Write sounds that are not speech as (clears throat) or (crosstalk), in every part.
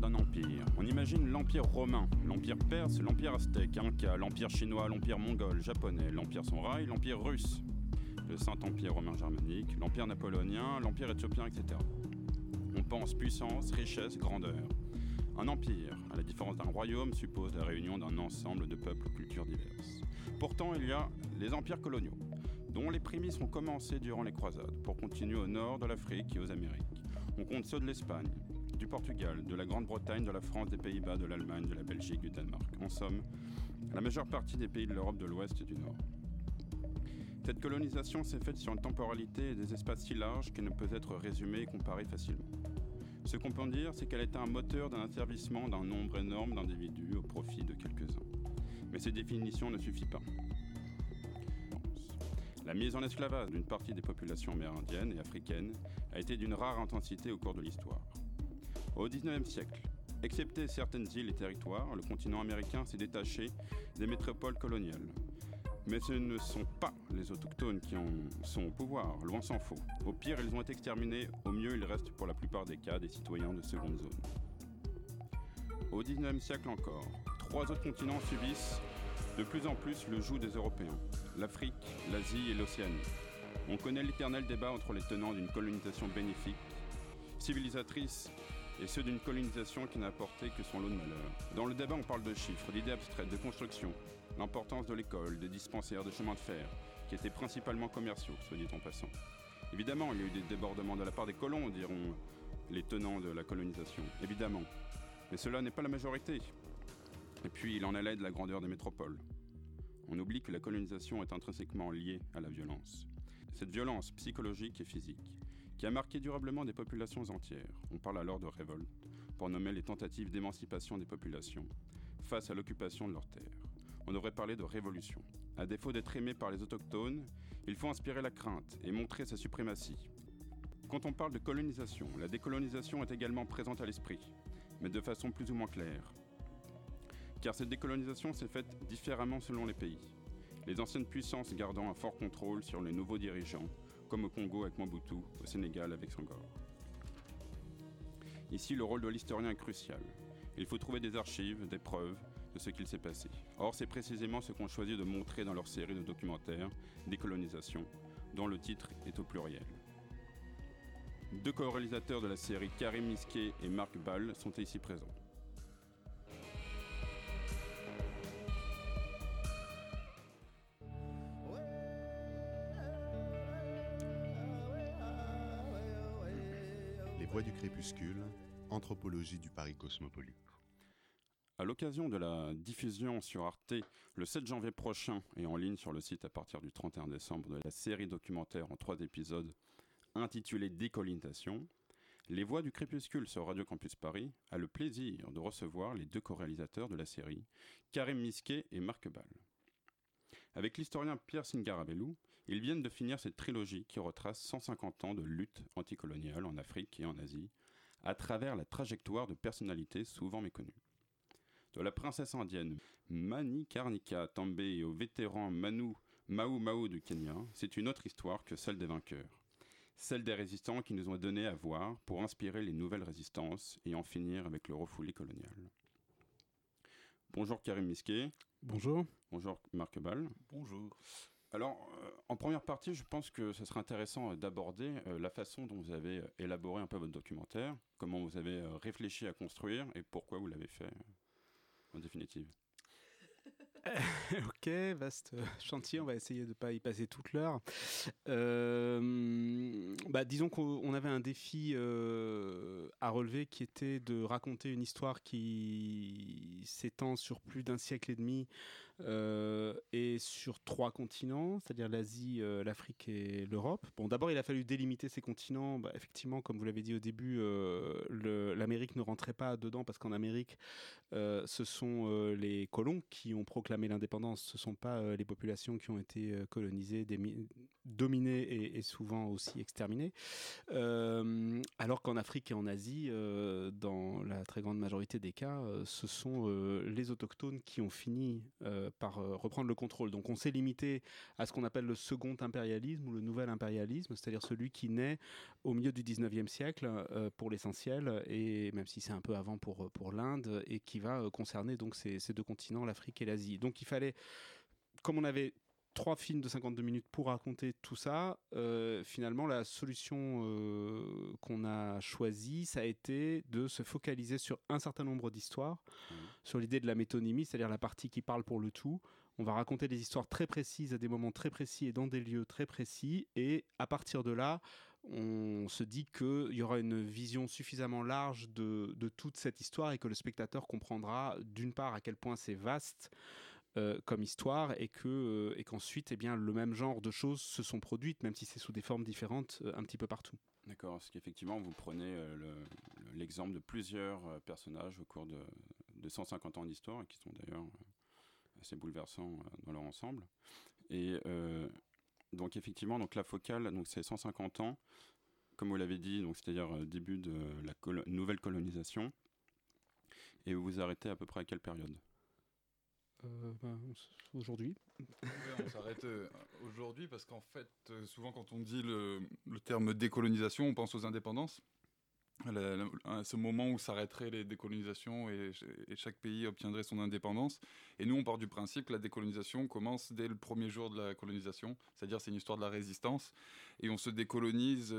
D'un empire, on imagine l'empire romain, l'empire perse, l'empire aztèque, inca, l'empire chinois, l'empire mongol, japonais, l'empire sonrail, l'empire russe, le Saint-Empire romain germanique, l'empire napoléonien, l'empire éthiopien, etc. On pense puissance, richesse, grandeur. Un empire, à la différence d'un royaume, suppose la réunion d'un ensemble de peuples aux cultures diverses. Pourtant, il y a les empires coloniaux, dont les prémices ont commencé durant les croisades, pour continuer au nord de l'Afrique et aux Amériques. On compte ceux de l'Espagne, du Portugal, de la Grande-Bretagne, de la France, des Pays-Bas, de l'Allemagne, de la Belgique, du Danemark. En somme, la majeure partie des pays de l'Europe de l'Ouest et du Nord. Cette colonisation s'est faite sur une temporalité et des espaces si larges qu'elle ne peut être résumée et comparée facilement. Ce qu'on peut dire, c'est qu'elle est un moteur d'un asservissement d'un nombre énorme d'individus au profit de quelques-uns. Mais ces définitions ne suffisent pas. La mise en esclavage d'une partie des populations amérindiennes et africaines a été d'une rare intensité au cours de l'histoire. Au XIXe siècle, excepté certaines îles et territoires, le continent américain s'est détaché des métropoles coloniales. Mais ce ne sont pas les autochtones qui sont au pouvoir, loin s'en faut. Au pire, ils ont été exterminés, au mieux, ils restent pour la plupart des cas des citoyens de seconde zone. Au XIXe siècle encore, trois autres continents subissent de plus en plus le joug des Européens l'Afrique, l'Asie et l'Océanie. On connaît l'éternel débat entre les tenants d'une colonisation bénéfique, civilisatrice, et ceux d'une colonisation qui n'a apporté que son lot de malheur. Dans le débat, on parle de chiffres, d'idées abstraites, de construction, l'importance de l'école, des dispensaires, de chemins de fer, qui étaient principalement commerciaux, soit dit en passant. Évidemment, il y a eu des débordements de la part des colons, diront les tenants de la colonisation. Évidemment. Mais cela n'est pas la majorité. Et puis, il en allait de la grandeur des métropoles. On oublie que la colonisation est intrinsèquement liée à la violence. Cette violence psychologique et physique, qui a marqué durablement des populations entières, on parle alors de révolte, pour nommer les tentatives d'émancipation des populations, face à l'occupation de leurs terres. On devrait parler de révolution. À défaut d'être aimé par les autochtones, il faut inspirer la crainte et montrer sa suprématie. Quand on parle de colonisation, la décolonisation est également présente à l'esprit, mais de façon plus ou moins claire car cette décolonisation s'est faite différemment selon les pays. Les anciennes puissances gardant un fort contrôle sur les nouveaux dirigeants, comme au Congo avec Mobutu, au Sénégal avec Senghor. Ici, le rôle de l'historien est crucial. Il faut trouver des archives, des preuves de ce qu'il s'est passé. Or, c'est précisément ce qu'ont choisi de montrer dans leur série de documentaires Décolonisation, dont le titre est au pluriel. Deux co-réalisateurs de la série, Karim Misquet et Marc Ball, sont ici présents. Du crépuscule, anthropologie du Paris cosmopolite. À l'occasion de la diffusion sur Arte le 7 janvier prochain et en ligne sur le site à partir du 31 décembre de la série documentaire en trois épisodes intitulée Décolonisation, Les Voix du Crépuscule sur Radio Campus Paris a le plaisir de recevoir les deux co-réalisateurs de la série, Karim Misquet et Marc Ball. Avec l'historien Pierre Singarabellou, ils viennent de finir cette trilogie qui retrace 150 ans de lutte anticoloniale en Afrique et en Asie, à travers la trajectoire de personnalités souvent méconnues. De la princesse indienne Manikarnika També au vétéran Manu Mau Mau du Kenya, c'est une autre histoire que celle des vainqueurs. Celle des résistants qui nous ont donné à voir pour inspirer les nouvelles résistances et en finir avec le refoulé colonial. Bonjour Karim Misquet. Bonjour. Bonjour Marc Ball. Bonjour. Alors, euh, en première partie, je pense que ce serait intéressant euh, d'aborder euh, la façon dont vous avez élaboré un peu votre documentaire, comment vous avez réfléchi à construire et pourquoi vous l'avez fait en définitive. (laughs) ok, vaste chantier, on va essayer de ne pas y passer toute l'heure. Bah, disons qu'on avait un défi à relever qui était de raconter une histoire qui s'étend sur plus d'un siècle et demi et sur trois continents, c'est-à-dire l'Asie, l'Afrique et l'Europe. Bon, d'abord, il a fallu délimiter ces continents. Bah, effectivement, comme vous l'avez dit au début, l'Amérique ne rentrait pas dedans parce qu'en Amérique, ce sont les colons qui ont proclamé l'indépendance. Ce ne sont pas les populations qui ont été colonisées, dominées et, souvent aussi exterminées. Euh, alors qu'en Afrique et en Asie, euh, dans la très grande majorité des cas, euh, ce sont les autochtones qui ont fini par reprendre le contrôle. Donc on s'est limité à ce qu'on appelle le second impérialisme ou le nouvel impérialisme, c'est-à-dire celui qui naît au milieu du 19e siècle pour l'essentiel, et même si c'est un peu avant pour, pour l'Inde, et qui va concerner donc ces deux continents, l'Afrique et l'Asie. Donc il fallait comme on avait trois films de 52 minutes pour raconter tout ça. Euh, finalement, la solution euh, qu'on a choisie, ça a été de se focaliser sur un certain nombre d'histoires, mmh. sur l'idée de la métonymie, c'est-à-dire la partie qui parle pour le tout. On va raconter des histoires très précises à des moments très précis et dans des lieux très précis. Et à partir de là, on se dit qu'il y aura une vision suffisamment large de, de, toute cette histoire et que le spectateur comprendra d'une part à quel point c'est vaste, euh, comme histoire et que euh, et qu'ensuite eh bien le même genre de choses se sont produites même si c'est sous des formes différentes euh, un petit peu partout. D'accord, parce qu'effectivement vous prenez l'exemple de plusieurs personnages au cours de, de 150 ans d'histoire qui sont d'ailleurs assez bouleversants dans leur ensemble. Et donc effectivement donc la focale donc c'est 150 ans comme vous l'avez dit donc c'est-à-dire début de la nouvelle colonisation et vous vous arrêtez à peu près à quelle période? Euh, ben, aujourd'hui. on s'arrête euh, aujourd'hui parce qu'en fait, euh, souvent quand on dit le, terme décolonisation, on pense aux indépendances. à ce moment où s'arrêteraient les décolonisations et, chaque pays obtiendrait son indépendance. Et nous, on part du principe que la décolonisation commence dès le premier jour de la colonisation, c'est-à-dire c'est une histoire de la résistance. Et on se décolonise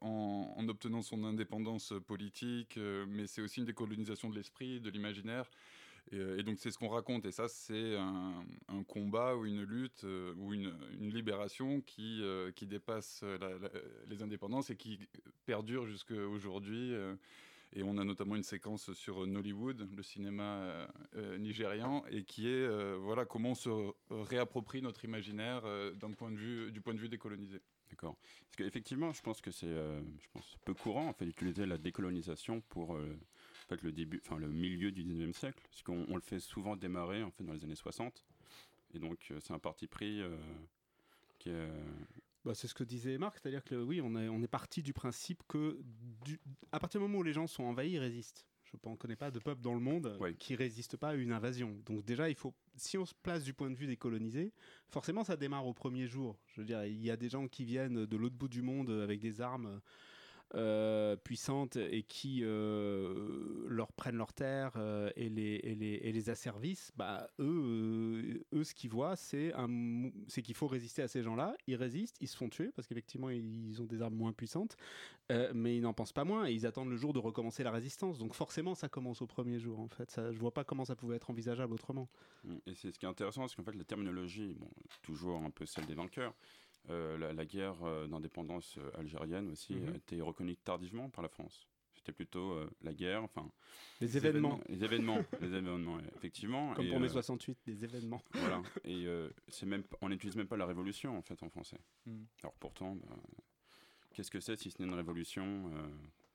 en, obtenant son indépendance politique, mais c'est aussi une décolonisation de l'esprit, de l'imaginaire. Euh, et, donc c'est ce qu'on raconte. Et ça, c'est un, combat ou une lutte euh, ou une, libération qui, euh, qui dépasse les indépendances et qui perdure jusqu'à aujourd'hui. et on a notamment une séquence sur Nollywood, le cinéma nigérian, et qui est voilà comment on se réapproprie notre imaginaire d'un point de vue du point de vue décolonisé. D'accord. Parce qu'effectivement, je pense que c'est je peu courant en fait d'utiliser la décolonisation pour fait, le début, enfin le milieu du 19e siècle, parce qu'on le fait souvent démarrer en fait dans les années 60. Et donc euh, c'est un parti pris euh, qui est euh, bah, c'est ce que disait Marc, c'est-à-dire que oui, on est, on est parti du principe que à partir du moment où les gens sont envahis, ils résistent. Je ne connais pas de peuple dans le monde qui résiste pas à une invasion. Donc déjà, il faut, si on se place du point de vue des colonisés, forcément ça démarre au premier jour. Je veux dire, il y a des gens qui viennent de l'autre bout du monde avec des armes euh, puissantes et qui euh, leur prennent leurs terres euh, et, les, et, les, et, les, asservissent, bah, eux, eux, ce qu'ils voient, c'est qu'il faut résister à ces gens-là. Ils résistent, ils se font tuer parce qu'effectivement, ils ont des armes moins puissantes, mais ils n'en pensent pas moins et ils attendent le jour de recommencer la résistance. Donc forcément, ça commence au premier jour. En fait, je vois pas comment ça pouvait être envisageable autrement. Et c'est ce qui est intéressant, parce qu'en fait, la terminologie, bon, toujours un peu celle des vainqueurs, euh, la, guerre euh, d'indépendance euh, algérienne aussi mhm. a été reconnue tardivement par la France. C'était plutôt la guerre, enfin les, événements. les événements, les événements, (laughs) effectivement. Comme pour mai 68, des événements. Voilà. (laughs) Et c'est même, on n'utilise même pas la révolution en fait en français. Mhm. Alors pourtant, bah, qu'est-ce que c'est si ce n'est une révolution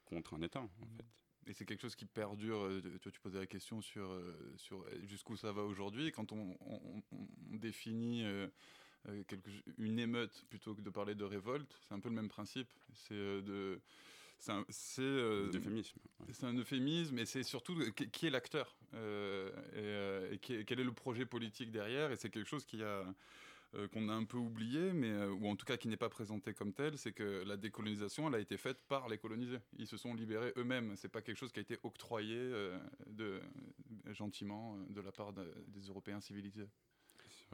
contre un État en fait? Et c'est quelque chose qui perdure. Tu, tu posais la question sur, sur jusqu'où ça va aujourd'hui. Quand on, on définit euh, une émeute plutôt que de parler de révolte. C'est un peu le même principe. C'est euh, de c'est un, euh, euphémisme. C'est un euphémisme, et c'est surtout qui, est l'acteur et, quel est le projet politique derrière. Et c'est quelque chose qui a qu'on a un peu oublié, mais ou en tout cas qui n'est pas présenté comme tel, c'est que la décolonisation, elle a été faite par les colonisés. Ils se sont libérés eux-mêmes. C'est pas quelque chose qui a été octroyé de, gentiment de la part des Européens civilisés.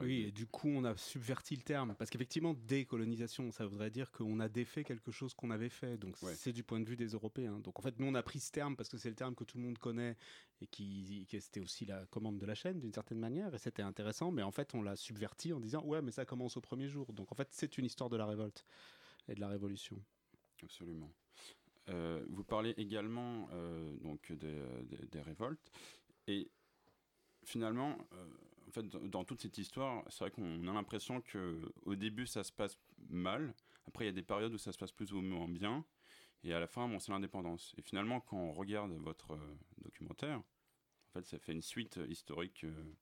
Oui, et du coup, on a subverti le terme. Parce qu'effectivement, décolonisation, ça voudrait dire qu'on a défait quelque chose qu'on avait fait. Donc, c'est du point de vue des Européens. Donc, en fait, nous, on a pris ce terme parce que c'est le terme que tout le monde connaît et qui, qui c'était aussi la commande de la chaîne, d'une certaine manière. Et c'était intéressant. Mais en fait, on l'a subverti en disant, ouais, mais ça commence au premier jour. Donc, en fait, c'est une histoire de la révolte et de la révolution. Absolument. Euh, vous parlez également euh, donc des, des, révoltes. Et finalement, euh, fait, dans toute cette histoire, c'est vrai qu'on a l'impression que au début ça se passe mal. Après, il y a des périodes où ça se passe plus ou moins bien. Et à la fin, bon, c'est l'indépendance. Et finalement, quand on regarde votre euh, documentaire, en fait, ça fait une suite historique euh,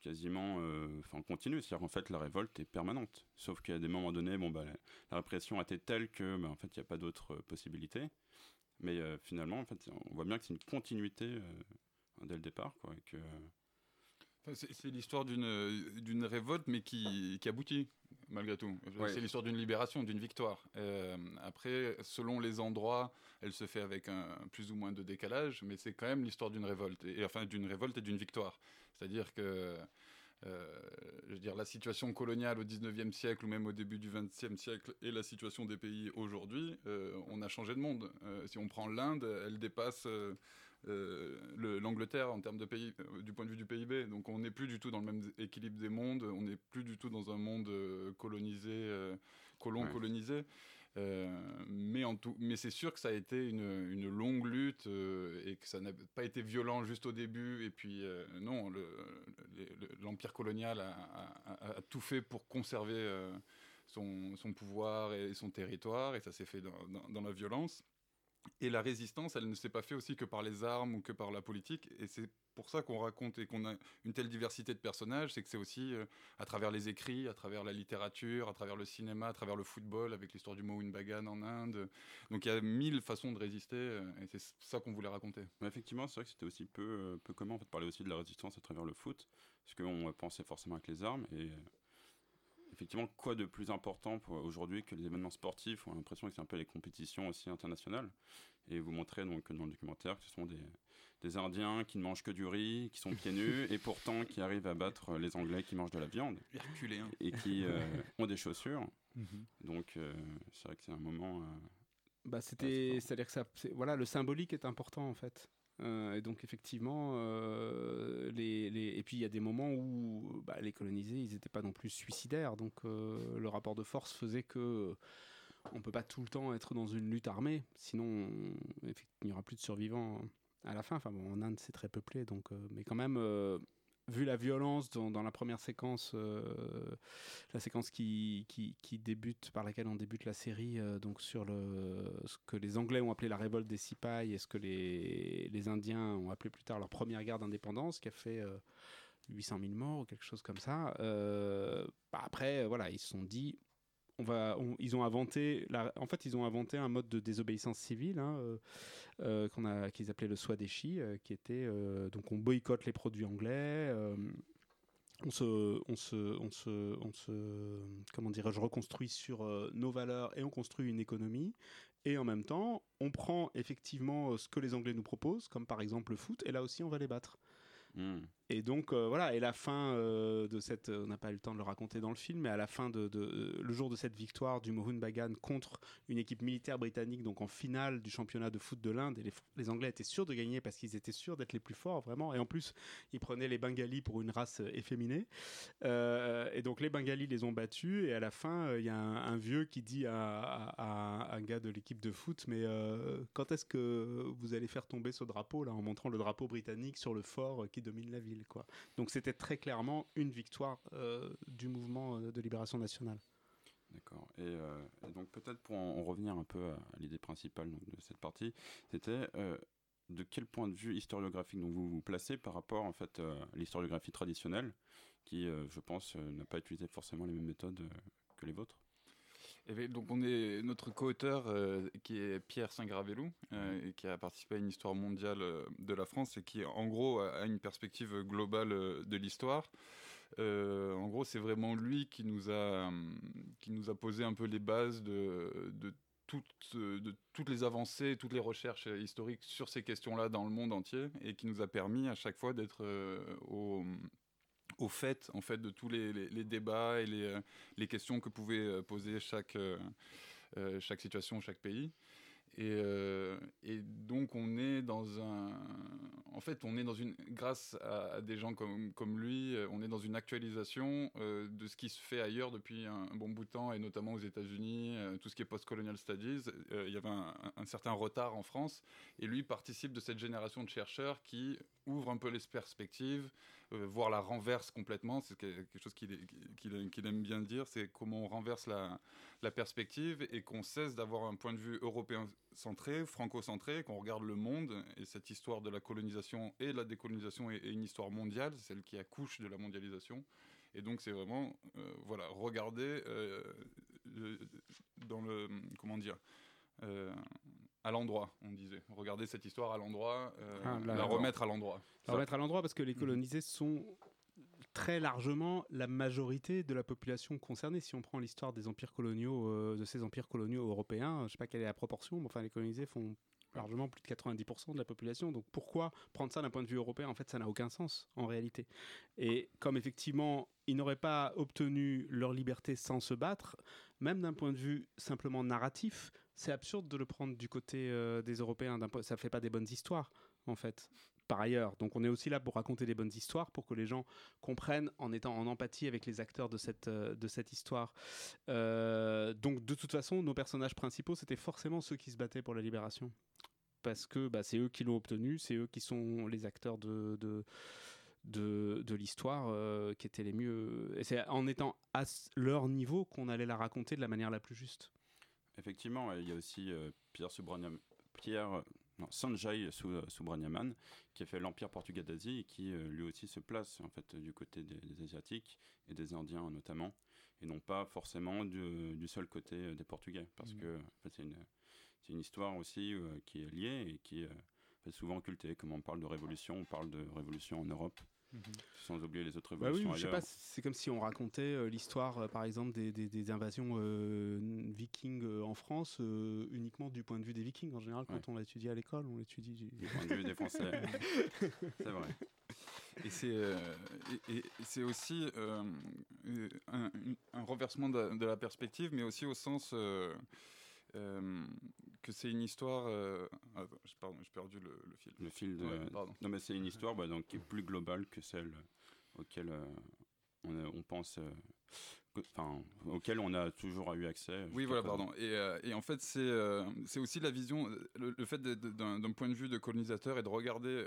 quasiment euh, continue. C'est-à-dire qu'en fait, la révolte est permanente. Sauf qu'à des moments donnés, bon, bah, la, répression a été telle que, bah, en fait, il n'y a pas d'autre possibilité. Mais finalement, en fait, on voit bien que c'est une continuité dès le départ, quoi. Et que, c'est l'histoire d'une révolte, mais qui, qui aboutit malgré tout. Ouais. C'est l'histoire d'une libération, d'une victoire. Euh, après, selon les endroits, elle se fait avec un plus ou moins de décalage, mais c'est quand même l'histoire d'une révolte, et, enfin d'une révolte et d'une victoire. C'est-à-dire que, euh, je veux dire, la situation coloniale au 19e siècle ou même au début du 20e siècle et la situation des pays aujourd'hui, euh, on a changé de monde. Euh, si on prend l'Inde, elle dépasse euh, le- l'Angleterre en termes de pays, euh, du point de vue du PIB. Donc on n'est plus du tout dans le même équilibre des mondes, on n'est plus du tout dans un monde euh, colonisé, colon Ouais. colonisé. Mais en tout, mais c'est sûr que ça a été une, une longue lutte et que ça n'a pas été violent juste au début. Et puis non, le- le- le- l'empire colonial a, a- a- a tout fait pour conserver son, son pouvoir et son territoire, et ça s'est fait dans, dans- dans la violence. Et la résistance, elle ne s'est pas faite aussi que par les armes ou que par la politique. Et c'est pour ça qu'on raconte et qu'on a une telle diversité de personnages, c'est que c'est aussi euh, à travers les écrits, à travers la littérature, à travers le cinéma, à travers le football, avec l'histoire du Mohun Bagan en Inde. Donc il y a mille façons de résister, euh, et c'est ça qu'on voulait raconter. Effectivement, c'est vrai que c'était aussi peu, euh, peu commun en fait, de parler aussi de la résistance à travers le foot, parce qu'on pensait forcément avec les armes. Effectivement, quoi de plus important aujourd'hui que les événements sportifs? On a l'impression que c'est un peu les compétitions aussi internationales. Et vous montrez donc dans le documentaire que ce sont des, des Indiens qui ne mangent que du riz, qui sont pieds nus, et pourtant qui arrivent à battre les Anglais qui mangent de la viande et qui euh, (laughs) ont des chaussures. Donc euh, c'est vrai que c'est un moment. euh, Bah, Ouais, c'était, c'est c'est-à-dire que ça, voilà, le symbolique est important en fait. Euh, et donc effectivement, euh, les, et puis il y a des moments où bah, les colonisés, ils n'étaient pas non plus suicidaires. Donc euh, le rapport de force faisait que on peut pas tout le temps être dans une lutte armée, sinon il n'y aura plus de survivants à la fin. Enfin bon, en Inde c'est très peuplé, donc mais quand même. Euh, Vu la violence dans, la première séquence, euh, la séquence qui, débute, par laquelle on débute la série, euh, donc sur ce que les Anglais ont appelé la révolte des Sipais et ce que les, Indiens ont appelé plus tard leur première guerre d'indépendance, qui a fait euh, 800 000 morts ou quelque chose comme ça. Euh, bah après, euh, voilà, ils se sont dit, ils ont inventé, en fait, ils ont inventé un mode de désobéissance civile hein, euh, euh, qu'ils appelaient le Swadeshi, euh, qui était euh, donc on boycotte les produits anglais. on se, comment dirais-je, reconstruit sur nos valeurs et on construit une économie. Et en même temps, on prend effectivement ce que les Anglais nous proposent, comme par exemple le foot, et là aussi on va les battre. hmm. Et donc euh, voilà, et la fin euh, de cette, on n'a pas eu le temps de le raconter dans le film, mais à la fin de, euh, le jour de cette victoire du Mohun Bagan contre une équipe militaire britannique, donc en finale du championnat de foot de l'Inde, et les, Anglais étaient sûrs de gagner parce qu'ils étaient sûrs d'être les plus forts vraiment, et en plus ils prenaient les Bengalis pour une race euh, efféminée, Euh, et donc les Bengalis les ont battus, et à la fin euh, il y a un, vieux qui dit à, un gars de l'équipe de foot, mais euh, quand est-ce que vous allez faire tomber ce drapeau là en montrant le drapeau britannique sur le fort euh, qui domine la ville? Donc c'était très clairement une victoire euh, du mouvement euh, de libération nationale. D'accord. Et, euh, donc peut-être pour en, en revenir un peu à, l'idée principale de cette partie, c'était de quel point de vue historiographique donc, vous vous placez par rapport en fait à l'historiographie traditionnelle, qui, je pense, n'a pas utilisé forcément les mêmes méthodes que les vôtres? Et bien, donc on est notre co-auteur euh, qui est Pierre Saint-Gravelou, euh, et qui a participé à une histoire mondiale euh, de la France et qui en gros a une perspective globale euh, de l'histoire. Euh, en gros, c'est vraiment lui qui nous a hum, qui nous a posé un peu les bases de, de toutes, de toutes les avancées, toutes les recherches historiques sur ces questions-là dans le monde entier et qui nous a permis à chaque fois d'être au, au fait, en fait de tous les, débats et les, euh, les questions que pouvait euh, poser chaque, euh, chaque situation, chaque pays. Et, donc on est dans un, en fait on est dans une, grâce à, des gens comme, comme lui, on est dans une actualisation de ce qui se fait ailleurs depuis un, bon bout de temps et notamment aux États-Unis, tout ce qui est post-colonial studies. Il y avait un, un certain retard en France et lui participe de cette génération de chercheurs qui ouvre un peu les perspectives, euh, voire la renverse complètement. C'est que- quelque chose qu'il aime bien dire, c'est comment on renverse la, perspective et qu'on cesse d'avoir un point de vue européen centré, franco-centré, qu'on regarde le monde et cette histoire de la colonisation et de la décolonisation est, une histoire mondiale, celle qui accouche de la mondialisation. Et donc c'est vraiment, euh, voilà, regarder euh, dans le, comment dire, euh, à l'endroit, on disait. Regarder cette histoire à l'endroit, euh, Ah, la, la- remettre à l'endroit. La remettre à l'endroit parce que les colonisés sont très largement la majorité de la population concernée. Si on prend l'histoire des empires coloniaux, euh, de ces empires coloniaux européens, je sais pas quelle est la proportion, mais enfin les colonisés font largement plus de 90% de la population. Donc pourquoi prendre ça d'un point de vue européen? En fait, ça n'a aucun sens en réalité. Et comme effectivement, ils n'auraient pas obtenu leur liberté sans se battre, même d'un point de vue simplement narratif, c'est absurde de le prendre du côté euh, des Européens. Ça fait pas des bonnes histoires en fait par ailleurs. Donc on est aussi là pour raconter des bonnes histoires, pour que les gens comprennent en étant en empathie avec les acteurs de cette, euh, de cette histoire. Euh, donc de toute façon, nos personnages principaux, c'était forcément ceux qui se battaient pour la libération. Parce que bah, c'est eux qui l'ont obtenu, c'est eux qui sont les acteurs de, de de, l'histoire qui étaient les mieux. Et c'est en étant à leur niveau qu'on allait la raconter de la manière la plus juste. Effectivement, il y a aussi Pierre Subramanian, Pierre Sanjay Subramanian, qui a fait l'Empire portugais d'Asie et qui euh, lui aussi se place en fait du côté des, Asiatiques et des Indiens notamment, et non pas forcément du, seul côté euh, des Portugais, parce mmh. que c'est une, une, histoire aussi euh, qui est liée et qui est souvent occultée. Comme on parle de révolution, on parle de révolution en Europe. Mhm. Sans oublier les autres révolutions. Bah oui, je sais pas, c'est comme si on racontait euh, l'histoire, euh, par exemple, des, des, invasions euh, vikings en France uniquement du point de vue des vikings. En général, quand on l'étudie à l'école, on l'étudie du point de vue des Français. (laughs) c'est vrai. Et c'est, et, aussi un, un, renversement de, de, la perspective, mais aussi au sens euh, que c'est une histoire. Euh, pardon, j'ai perdu le, fil. Le fil de. non, mais c'est une histoire bah, donc, qui est plus globale que celle auquel euh, on, on, pense. Enfin, auquel on a toujours eu accès. Oui, voilà, pardon. Et, et, en fait, c'est aussi la vision, le, fait d'un point de vue de colonisateur et de regarder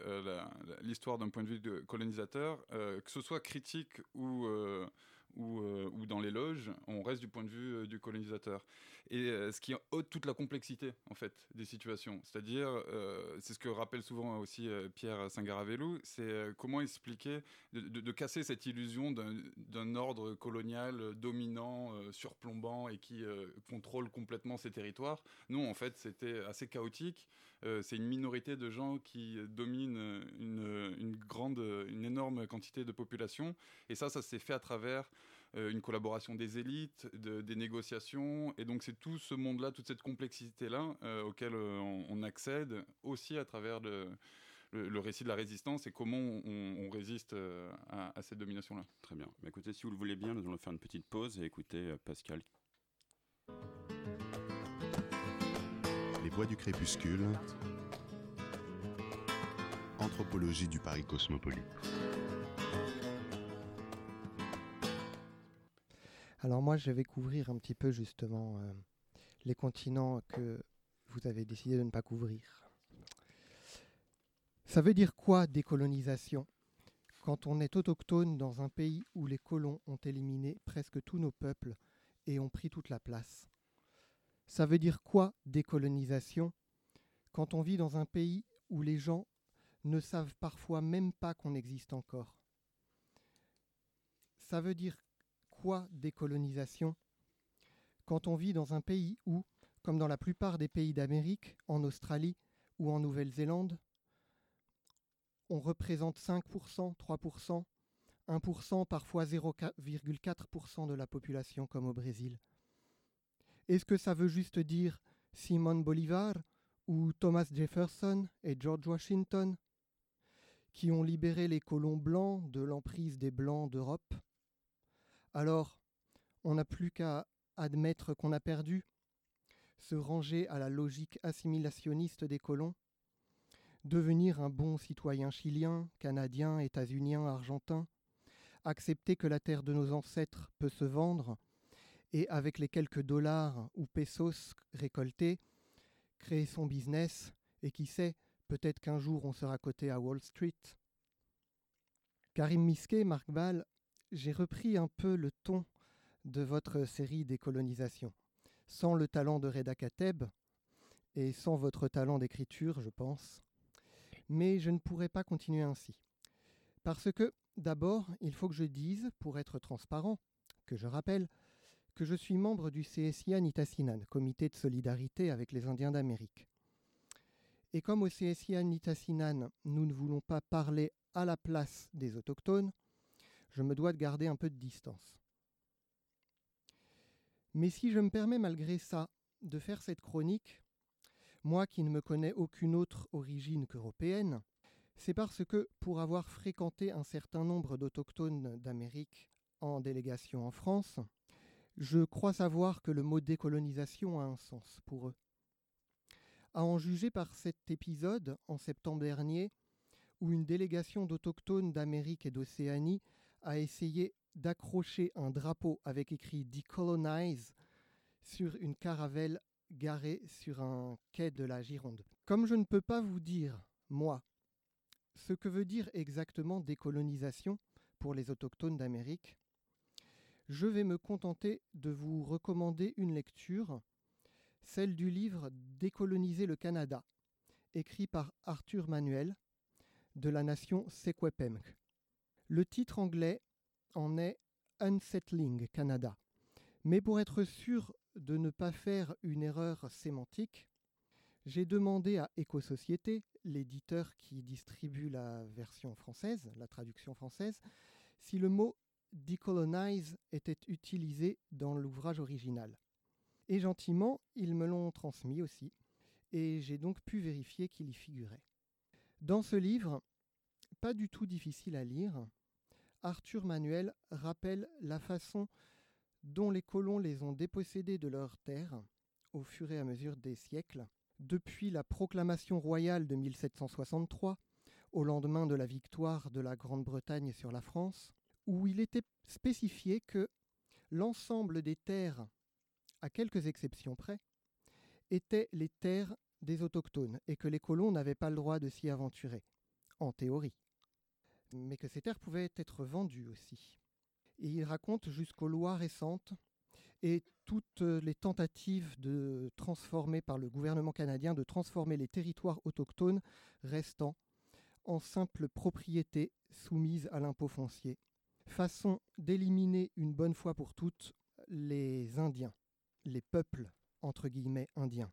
l'histoire d'un point de vue de colonisateur, que ce soit critique ou ou, ou, dans les loges, on reste du point de vue du colonisateur et euh, ce qui ôte toute la complexité en fait des situations. C'est-à-dire, euh, c'est ce que rappelle souvent aussi euh, Pierre Singaravelou, c'est comment expliquer, de, casser cette illusion d'un ordre colonial dominant, surplombant et qui contrôle complètement ces territoires. Non, en fait, c'était assez chaotique. c'est une minorité de gens qui dominent une, une, grande, une énorme quantité de population. Et ça, ça s'est fait à travers une collaboration des élites, des négociations. Et donc c'est tout ce monde-là, toute cette complexité-là euh, auquel euh, on, accède aussi à travers le, le, récit de la résistance et comment on, résiste à, cette domination-là. Très bien. Mais écoutez, si vous le voulez bien, nous allons faire une petite pause et écouter Pascal. Les voix du crépuscule. Anthropologie du Paris cosmopolite. Alors moi, je vais couvrir un petit peu justement euh, les continents que vous avez décidé de ne pas couvrir. Ça veut dire quoi décolonisation quand on est autochtone dans un pays où les colons ont éliminé presque tous nos peuples et ont pris toute la place Ça veut dire quoi décolonisation quand on vit dans un pays où les gens ne savent parfois même pas qu'on existe encore Ça veut dire décolonisation quand on vit dans un pays où, comme dans la plupart des pays d'Amérique, en Australie ou en Nouvelle-Zélande, on représente 5%, 3%, 1%, parfois 0,4% de la population comme au Brésil. Est-ce que ça veut juste dire Simon Bolivar ou Thomas Jefferson et George Washington qui ont libéré les colons blancs de l'emprise des blancs d'Europe? Alors on n'a plus qu'à admettre qu'on a perdu, se ranger à la logique assimilationniste des colons, devenir un bon citoyen chilien, canadien, états-unien, argentin, accepter que la terre de nos ancêtres peut se vendre, et avec les quelques dollars ou pesos récoltés, créer son business, et qui sait, peut-être qu'un jour on sera coté à Wall Street. Karim Misquet, Marc Ball, j'ai repris un peu le ton de votre série Décolonisation. Sans le talent de Reda Kateb et sans votre talent d'écriture, je pense. Mais je ne pourrais pas continuer ainsi. Parce que, d'abord, il faut que je dise, pour être transparent, que je rappelle, que je suis membre du CSIA Nitassinan, comité de solidarité avec les Indiens d'Amérique. Et comme au CSIA Nitassinan, nous ne voulons pas parler à la place des autochtones, Je me dois de garder un peu de distance. Mais si je me permets malgré ça de faire cette chronique, moi qui ne me connais aucune autre origine qu'européenne, c'est parce que pour avoir fréquenté un certain nombre d'autochtones d'Amérique en délégation en France, je crois savoir que le mot décolonisation a un sens pour eux. À en juger par cet épisode, en septembre dernier, où une délégation d'autochtones d'Amérique et d'Océanie a essayé d'accrocher un drapeau avec écrit Decolonize sur une caravelle garée sur un quai de la Gironde. Comme je ne peux pas vous dire, moi, ce que veut dire exactement décolonisation pour les autochtones d'Amérique, je vais me contenter de vous recommander une lecture, celle du livre Décoloniser le Canada, écrit par Arthur Manuel de la nation Secwepemc. Le titre anglais en est Unsettling Canada. Mais pour être sûr de ne pas faire une erreur sémantique, j'ai demandé à Écosociété, l'éditeur qui distribue la version française, la traduction française, si le mot decolonize était utilisé dans l'ouvrage original. Et gentiment, ils me l'ont transmis aussi, et j'ai donc pu vérifier qu'il y figurait. Dans ce livre, du tout difficile à lire, Arthur Manuel rappelle la façon dont les colons les ont dépossédés de leurs terres au fur et à mesure des siècles, depuis la proclamation royale de 1763, au lendemain de la victoire de la Grande-Bretagne sur la France, où il était spécifié que l'ensemble des terres, à quelques exceptions près, étaient les terres des autochtones et que les colons n'avaient pas le droit de s'y aventurer, en théorie. Mais que ces terres pouvaient être vendues aussi. Et il raconte jusqu'aux lois récentes et toutes les tentatives de transformer par le gouvernement canadien de transformer les territoires autochtones restants en simples propriétés soumises à l'impôt foncier, façon d'éliminer une bonne fois pour toutes les Indiens, les peuples entre guillemets indiens.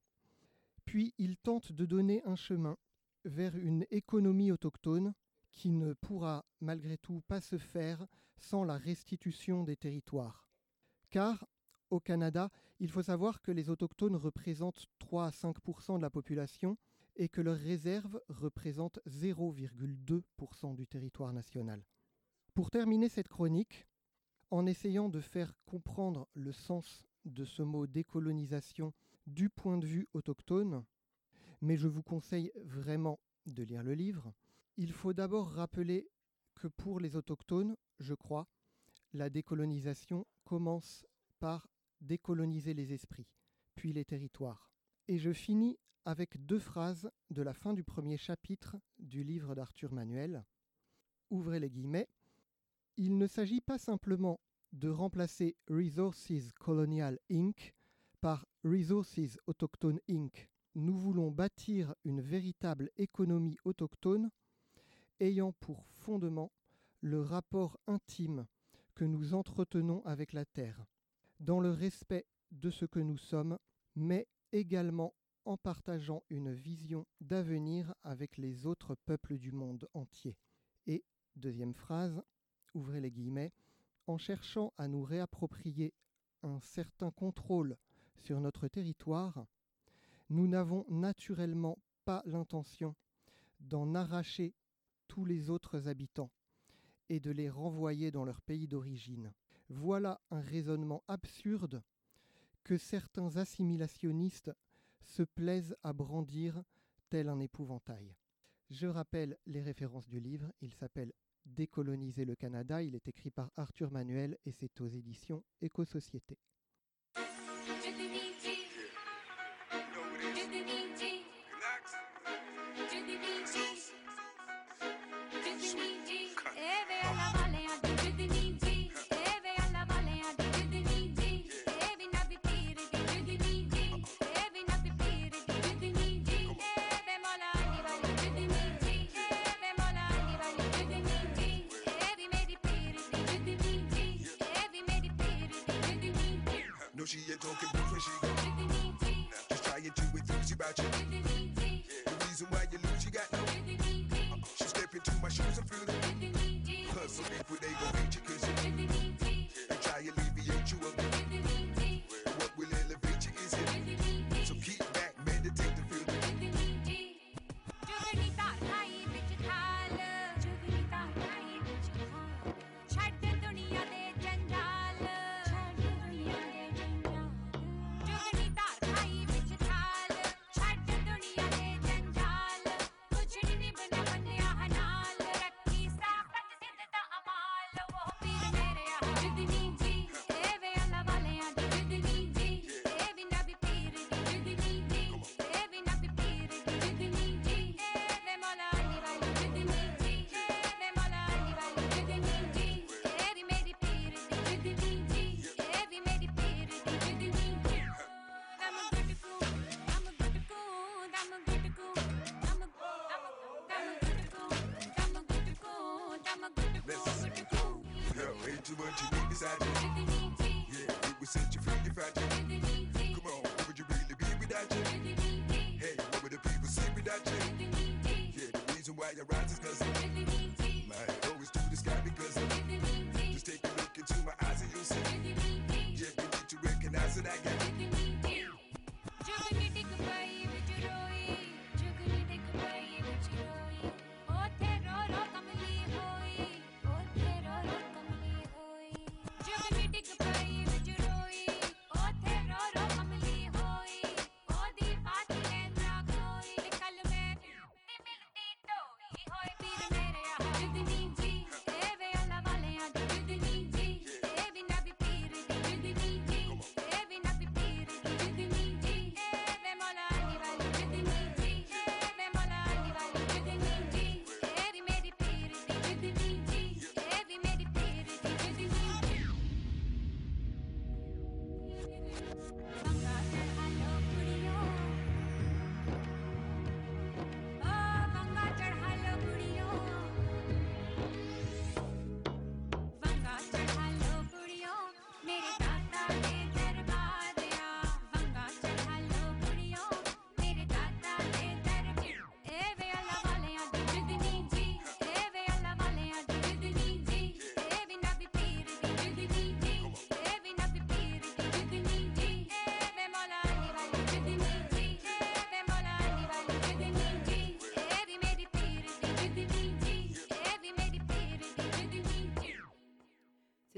Puis il tente de donner un chemin vers une économie autochtone qui ne pourra malgré tout pas se faire sans la restitution des territoires. Car au Canada, il faut savoir que les autochtones représentent 3 à 5% de la population et que leurs réserves représentent 0,2% du territoire national. Pour terminer cette chronique, en essayant de faire comprendre le sens de ce mot décolonisation du point de vue autochtone, mais je vous conseille vraiment de lire le livre, il faut d'abord rappeler que pour les autochtones, je crois, la décolonisation commence par décoloniser les esprits, puis les territoires. Et je finis avec deux phrases de la fin du premier chapitre du livre d'Arthur Manuel. Ouvrez les guillemets. Il ne s'agit pas simplement de remplacer Resources Colonial Inc. par Resources Autochtone Inc. Nous voulons bâtir une véritable économie autochtone ayant pour fondement le rapport intime que nous entretenons avec la terre, dans le respect de ce que nous sommes, mais également en partageant une vision d'avenir avec les autres peuples du monde entier. Et, deuxième phrase, ouvrez les guillemets, en cherchant à nous réapproprier un certain contrôle sur notre territoire, nous n'avons naturellement pas l'intention d'en arracher les autres habitants et de les renvoyer dans leur pays d'origine. Voilà un raisonnement absurde que certains assimilationnistes se plaisent à brandir tel un épouvantail. Je rappelle les références du livre, il s'appelle Décoloniser le Canada, il est écrit par Arthur Manuel et c'est aux éditions Éco-Société.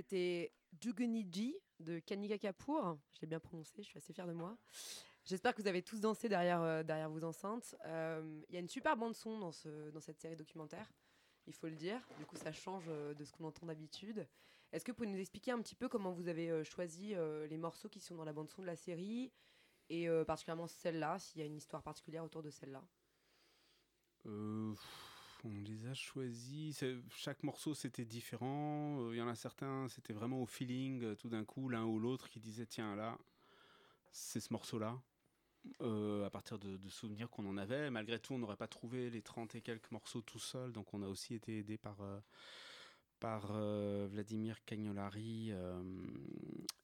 C'était Juguniji de Kanika Kapoor. Je l'ai bien prononcé, je suis assez fière de moi. J'espère que vous avez tous dansé derrière, euh, derrière vos enceintes. Euh, Il y a une super bande-son dans, ce, dans cette série documentaire, il faut le dire. Du coup, ça change euh, de ce qu'on entend d'habitude. Est-ce que vous pouvez nous expliquer un petit peu comment vous avez choisi les morceaux qui sont dans la bande-son de la série et particulièrement celle-là, s'il y a une histoire particulière autour de celle-là? On les a choisis. Chaque morceau c'était différent. Euh, Il y en a certains, c'était vraiment au feeling. euh, Tout d'un coup, l'un ou l'autre qui disait tiens là, c'est ce morceau-là. Euh, à partir de, souvenirs qu'on en avait. Malgré tout, on n'aurait pas trouvé les 30 et quelques morceaux tout seul. Donc on a aussi été aidé par, Vladimir Cagnolari.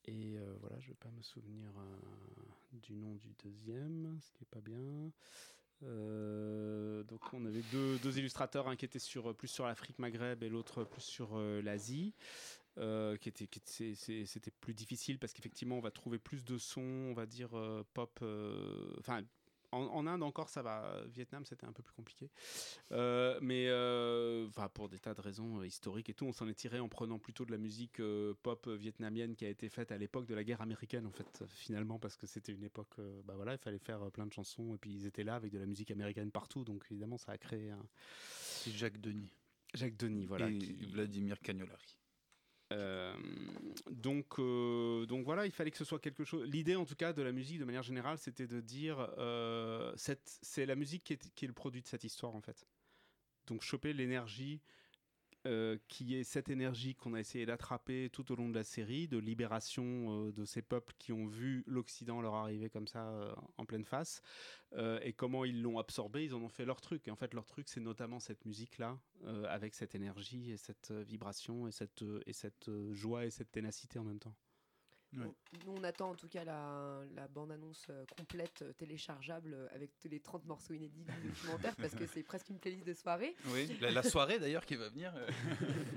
et voilà, je vais pas me souvenir du nom du deuxième, ce qui est pas bien. Euh, donc on avait deux, illustrateurs, un qui était sur, plus sur l'Afrique Maghreb et l'autre plus sur euh, l'Asie. euh, qui était, qui c'était plus difficile parce qu'effectivement on va trouver plus de sons, on va dire pop. Enfin, en, en Inde encore ça va. Vietnam c'était un peu plus compliqué, Euh, mais euh, pour des tas de raisons euh, historiques et tout, on s'en est tiré en prenant plutôt de la musique euh, pop vietnamienne qui a été faite à l'époque de la guerre américaine en fait finalement parce que c'était une époque, bah voilà, il fallait faire plein de chansons et puis ils étaient là avec de la musique américaine partout, donc évidemment ça a créé un C'est Jacques Denis Jacques Denis voilà et qui- Vladimir Cagnolari. Euh, donc, euh, donc voilà, il fallait que ce soit quelque chose. L'idée, en tout cas, de la musique, de manière générale, c'était de dire euh, c'est la musique qui est, qui est le produit de cette histoire, en fait. Donc, choper l'énergie euh, qui est cette énergie qu'on a essayé d'attraper tout au long de la série, de libération euh, de ces peuples qui ont vu l'Occident leur arriver comme ça euh, en pleine face, et comment ils l'ont absorbé, ils en ont fait leur truc. Et en fait, leur truc, c'est notamment cette musique-là, avec cette énergie et cette vibration et cette, et cette joie et cette ténacité en même temps. Ouais. On attend en tout cas la, la bande-annonce euh, complète, euh, téléchargeable, euh, avec tous les 30 morceaux inédits du documentaire, parce que c'est presque une playlist de soirée. Oui, la, la soirée d'ailleurs qui va venir. (laughs)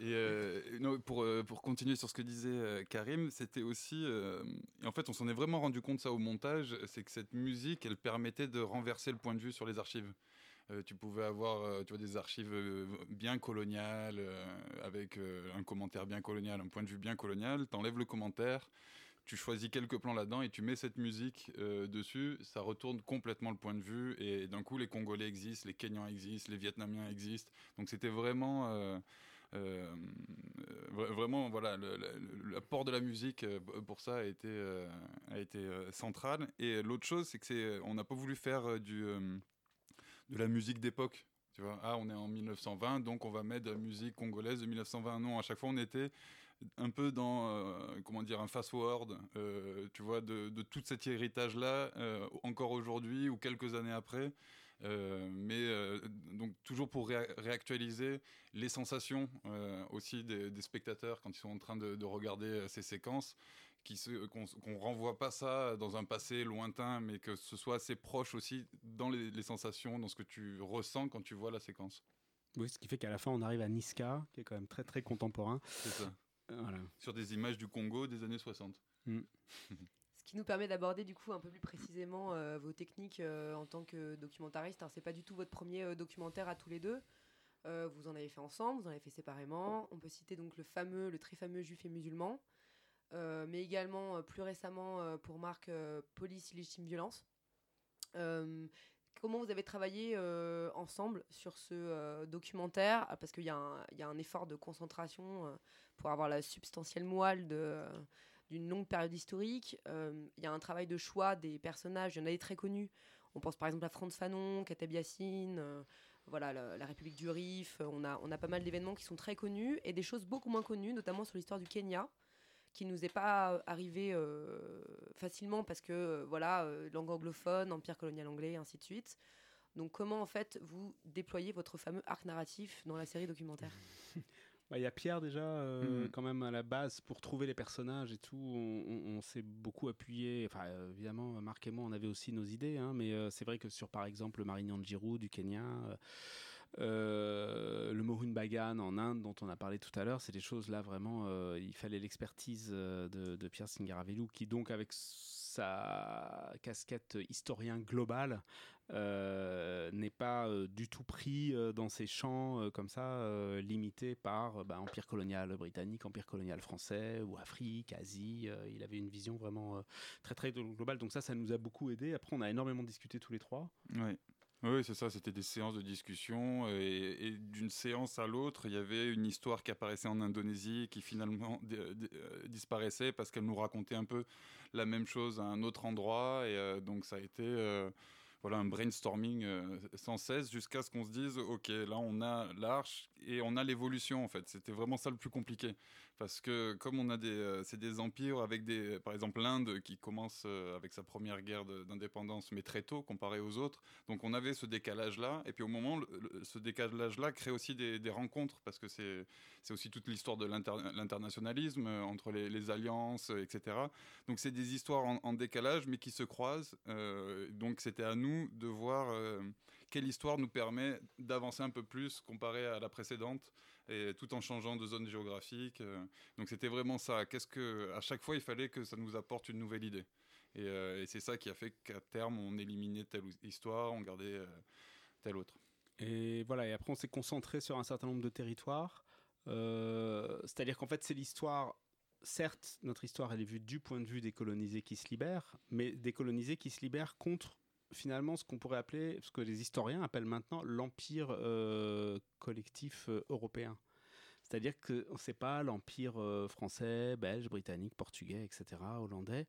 Et euh, non, pour, pour continuer sur ce que disait Karim, c'était aussi. euh, et en fait, on s'en est vraiment rendu compte ça au montage, c'est que cette musique, elle permettait de renverser le point de vue sur les archives. Euh, tu pouvais avoir euh, tu vois, des archives euh, bien coloniales, avec un commentaire bien colonial, un point de vue bien colonial. Tu enlèves le commentaire, tu choisis quelques plans là-dedans et tu mets cette musique dessus. Ça retourne complètement le point de vue. Et d'un coup, les Congolais existent, les Kenyans existent, les Vietnamiens existent. Donc c'était vraiment. vra- vraiment, voilà, l'apport de la musique pour ça a été, a été central. Et l'autre chose, c'est que c'est, on n'a pas voulu faire du, de la musique d'époque. Tu vois, ah, on est en 1920, donc on va mettre de la musique congolaise de 1920. Non, à chaque fois, on était un peu dans, euh, comment dire, un fast-forward, euh, tu vois, de, de tout cet héritage-là, euh, encore aujourd'hui ou quelques années après. Mais donc toujours pour réa- réactualiser les sensations aussi des, spectateurs quand ils sont en train de, de regarder ces séquences, qui se- qu'on qu'on renvoie pas ça dans un passé lointain, mais que ce soit assez proche aussi dans les, les sensations, dans ce que tu ressens quand tu vois la séquence. Oui, ce qui fait qu'à la fin, on arrive à Niska, qui est quand même très très contemporain. C'est ça. Euh, Voilà. Sur des images du Congo des années 60. Ce qui nous permet d'aborder du coup un peu plus précisément euh, vos techniques euh, en tant que documentariste. Alors, c'est pas du tout votre premier euh, documentaire à tous les deux. Euh, vous en avez fait ensemble, vous en avez fait séparément. On peut citer donc le fameux, le très fameux Juif et musulman, Euh, mais également euh, plus récemment euh, pour Marc euh, Police illégitime violence. Euh, comment vous avez travaillé euh, ensemble sur ce euh, documentaire? Ah, Parce qu'il y, a un- effort de concentration euh, pour avoir la substantielle moelle euh, d'une longue période historique. Euh, Il y a un travail de choix des personnages. Il y en a des très connus. On pense par exemple à Franz Fanon, Katab Yassine, euh, voilà, la, République du Rif. On a pas mal d'événements qui sont très connus et des choses beaucoup moins connues, notamment sur l'histoire du Kenya, qui nous est pas arrivé euh, facilement parce que, euh, voilà, euh, langue anglophone, empire colonial anglais, ainsi de suite. Donc, comment en fait vous déployez votre fameux arc narratif dans la série documentaire? (laughs) Bah, Il y a Pierre déjà, euh, Mhm. quand même à la base, pour trouver les personnages et tout, on, on- on s'est beaucoup appuyé. Enfin, euh, évidemment, Marc et moi, on avait aussi nos idées, hein, mais euh, c'est vrai que sur, par exemple, le Marignan de Giroud du Kenya, euh, le Mohun Bagan en Inde, dont on a parlé tout à l'heure, c'est des choses là vraiment, euh, il fallait l'expertise euh, de, Pierre Singaravelou, qui donc, avec sa casquette historien global, n'est pas du tout pris dans ces champs comme ça, limités par bah, empire colonial britannique, empire colonial français ou Afrique, Asie. il avait une vision vraiment très très globale. Donc ça, ça nous a beaucoup aidé. Après, on a énormément discuté tous les trois. Oui. Oui, c'est ça, c'était des séances de discussion et, et d'une séance à l'autre, il y avait une histoire qui apparaissait en Indonésie qui finalement euh, disparaissait parce qu'elle nous racontait un peu la même chose à un autre endroit et euh, donc ça a été euh, voilà un brainstorming euh, sans cesse jusqu'à ce qu'on se dise ok là on a l'arche et on a l'évolution en fait. C'était vraiment ça le plus compliqué parce que comme on a des euh, c'est des empires avec des par exemple l'Inde qui commence euh, avec sa première guerre d'indépendance mais très tôt comparé aux autres donc on avait ce décalage-là, et puis au moment, ce décalage-là crée aussi des, rencontres, parce que c'est c'est aussi toute l'histoire de l'inter- l'internationalisme, entre les, alliances, etc. Donc c'est des histoires en, décalage, mais qui se croisent. donc c'était à nous de voir euh, quelle histoire nous permet d'avancer un peu plus comparé à la précédente, et tout en changeant de zone géographique. euh. donc c'était vraiment ça. Qu'est-ce que à chaque fois il fallait que ça nous apporte une nouvelle idée. Et, euh, et c'est ça qui a fait qu'à terme, on éliminait telle histoire, on gardait telle autre. Et voilà, et après on s'est concentré sur un certain nombre de territoires. C'est-à-dire qu'en fait c'est l'histoire, certes notre histoire elle est vue du point de vue des colonisés qui se libèrent, mais des colonisés qui se libèrent contre finalement ce qu'on pourrait appeler, ce que les historiens appellent maintenant l'empire euh, collectif euh, européen. C'est-à-dire que c'est pas l'empire euh, français, belge, britannique, portugais, etc., hollandais.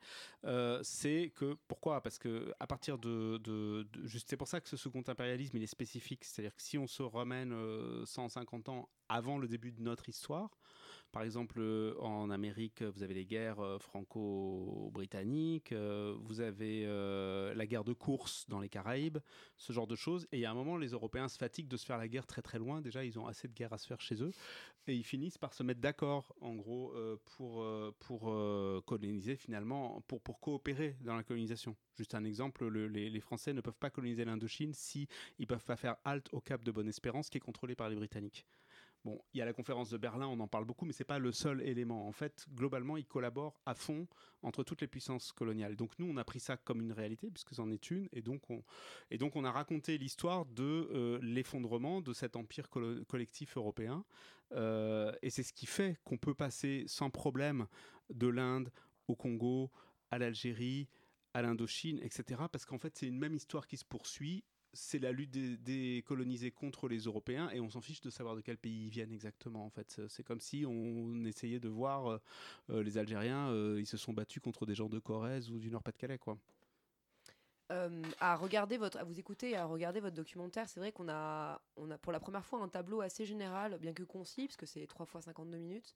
C'est que pourquoi? Parce que à partir de, c'est pour ça que ce second impérialisme il est spécifique. C'est-à-dire que si on se ramène euh, 150 ans avant le début de notre histoire, par exemple euh, en Amérique vous avez les guerres euh, franco-britanniques, euh, vous avez la guerre de course dans les Caraïbes, ce genre de choses. Et il y a un moment les Européens se fatiguent de se faire la guerre très très loin. Déjà ils ont assez de guerres à se faire chez eux et ils finissent par se mettre d'accord, en gros, pour, pour coloniser finalement, pour, pour coopérer dans la colonisation. Juste un exemple, le- les, les Français ne peuvent pas coloniser l'Indochine si ils peuvent pas faire halte au Cap de Bonne-Espérance, qui est contrôlé par les Britanniques. Bon, il y a la conférence de Berlin, on en parle beaucoup, mais c'est pas le seul élément. En fait, globalement, ils collaborent à fond entre toutes les puissances coloniales. Donc nous, on a pris ça comme une réalité, puisque c'en est une, et donc on, a raconté l'histoire de euh, l'effondrement de cet empire collectif européen. Euh, et c'est ce qui fait qu'on peut passer sans problème de l'Inde au Congo, à l'Algérie, à l'Indochine, etc. Parce qu'en fait, c'est une même histoire qui se poursuit c'est la lutte des, colonisés contre les Européens et on s'en fiche de savoir de quel pays ils viennent exactement. En fait, c'est comme si on essayait de voir euh, euh, les Algériens, euh, ils se sont battus contre des gens de Corrèze ou du Nord-Pas-de-Calais, quoi. À regarder votre, à vous écouter et à regarder votre documentaire, c'est vrai qu'on a, on a pour la première fois un tableau assez général, bien que concis, parce que c'est 3 fois 52 minutes,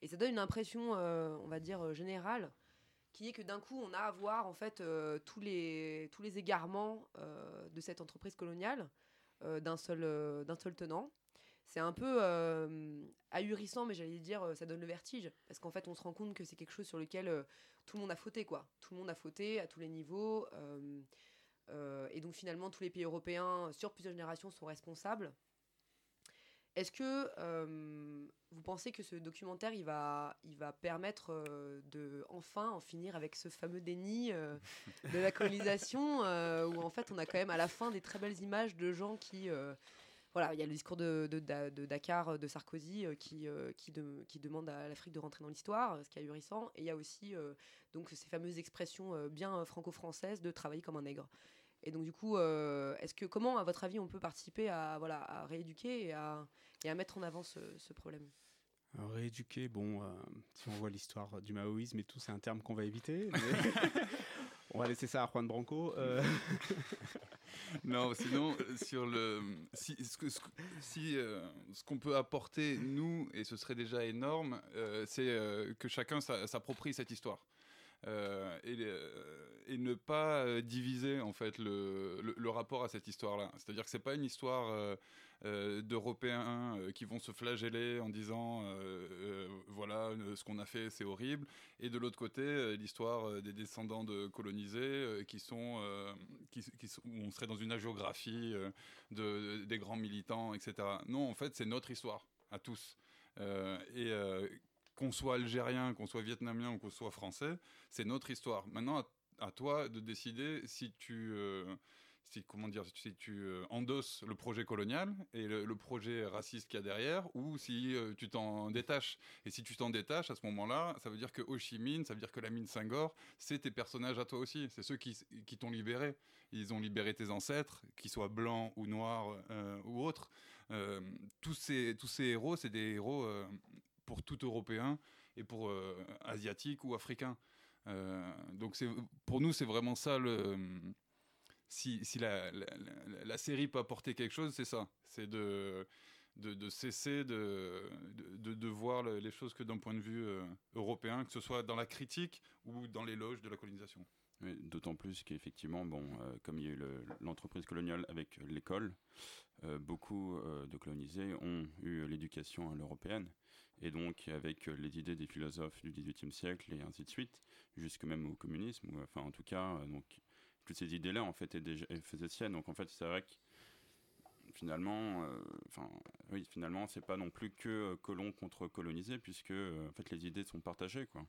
et ça donne une impression, on va dire générale, qui est que d'un coup on a à voir en fait euh, tous les tous les égarements euh, de cette entreprise coloniale euh, d'un seul d'un seul tenant. C'est un peu ahurissant, mais j'allais dire, ça donne le vertige. Parce qu'en fait, on se rend compte que c'est quelque chose sur lequel tout le monde a fauté, quoi. Tout le monde a fauté à tous les niveaux. et donc, finalement, tous les pays européens, sur plusieurs générations, sont responsables. Est-ce que euh, vous pensez que ce documentaire, il va, il va permettre euh, de enfin en finir avec ce fameux déni euh, de la colonisation, (laughs) où en fait, on a quand même à la fin des très belles images de gens qui... voilà, il y a le discours de, de- de- de Dakar de Sarkozy qui, qui, qui demande à l'Afrique de rentrer dans l'histoire, ce qui est ahurissant. Et il y a aussi donc ces fameuses expressions bien franco-françaises de travailler comme un nègre. Et donc du coup, euh, est-ce que comment, à votre avis, on peut participer à voilà à rééduquer et à, et à mettre en avant ce, ce problème? Alors, rééduquer, bon, euh, si on voit l'histoire du maoïsme et tout, c'est un terme qu'on va éviter. mais- (laughs) on va laisser ça à Juan Branco. euh. (laughs) Non, sinon, euh, sur le. Si, ce que- ce que- si, euh, ce qu'on peut apporter, nous, et ce serait déjà énorme, euh, c'est euh, que chacun s'a- s'approprie cette histoire. Euh, et, euh, et ne pas euh, diviser en fait le, le- rapport à cette histoire-là. C'est-à-dire que c'est pas une histoire d'Européens qui vont se flageller en disant voilà ce qu'on a fait c'est horrible et de l'autre côté l'histoire des descendants de colonisés qui sont qui, qui où on serait dans une agiographie de, des grands militants etc. Non en fait c'est notre histoire à tous et qu'on soit algérien, qu'on soit vietnamien ou qu'on soit français, c'est notre histoire. Maintenant, à, toi de décider si tu, euh, si, comment dire, si tu euh, endosses le projet colonial et le, projet raciste qu'il y a derrière, ou si euh, tu t'en détaches. Et si tu t'en détaches, à ce moment-là, ça veut dire que Ho Chi Minh, ça veut dire que la mine Senghor, c'est tes personnages à toi aussi. C'est ceux qui, qui t'ont libéré. Ils ont libéré tes ancêtres, qu'ils soient blancs ou noirs ou autres. Tous, ces, tous ces héros, c'est des héros pour tout Européen et pour euh, Asiatique ou Africain. Euh, donc pour nous, c'est vraiment ça. Si, la, série peut apporter quelque chose, c'est ça. C'est de, cesser de, voir le- les choses que d'un point de vue euh, européen, que ce soit dans la critique ou dans l'éloge de la colonisation. D'autant plus qu'effectivement, bon, euh, comme il y a eu le- l'entreprise coloniale avec l'école, beaucoup de colonisés ont eu l'éducation à l'européenne. Et donc, avec euh, les idées des philosophes du XVIIIe siècle et ainsi de suite, jusque même au communisme, enfin, en tout cas, euh, donc, toutes ces idées-là, en fait, faisaient siennes. Donc, en fait, c'est vrai que finalement, euh, enfin, oui, finalement, c'est pas non plus que euh, colon contre colonisé, puisque, en fait, les idées sont partagées, quoi.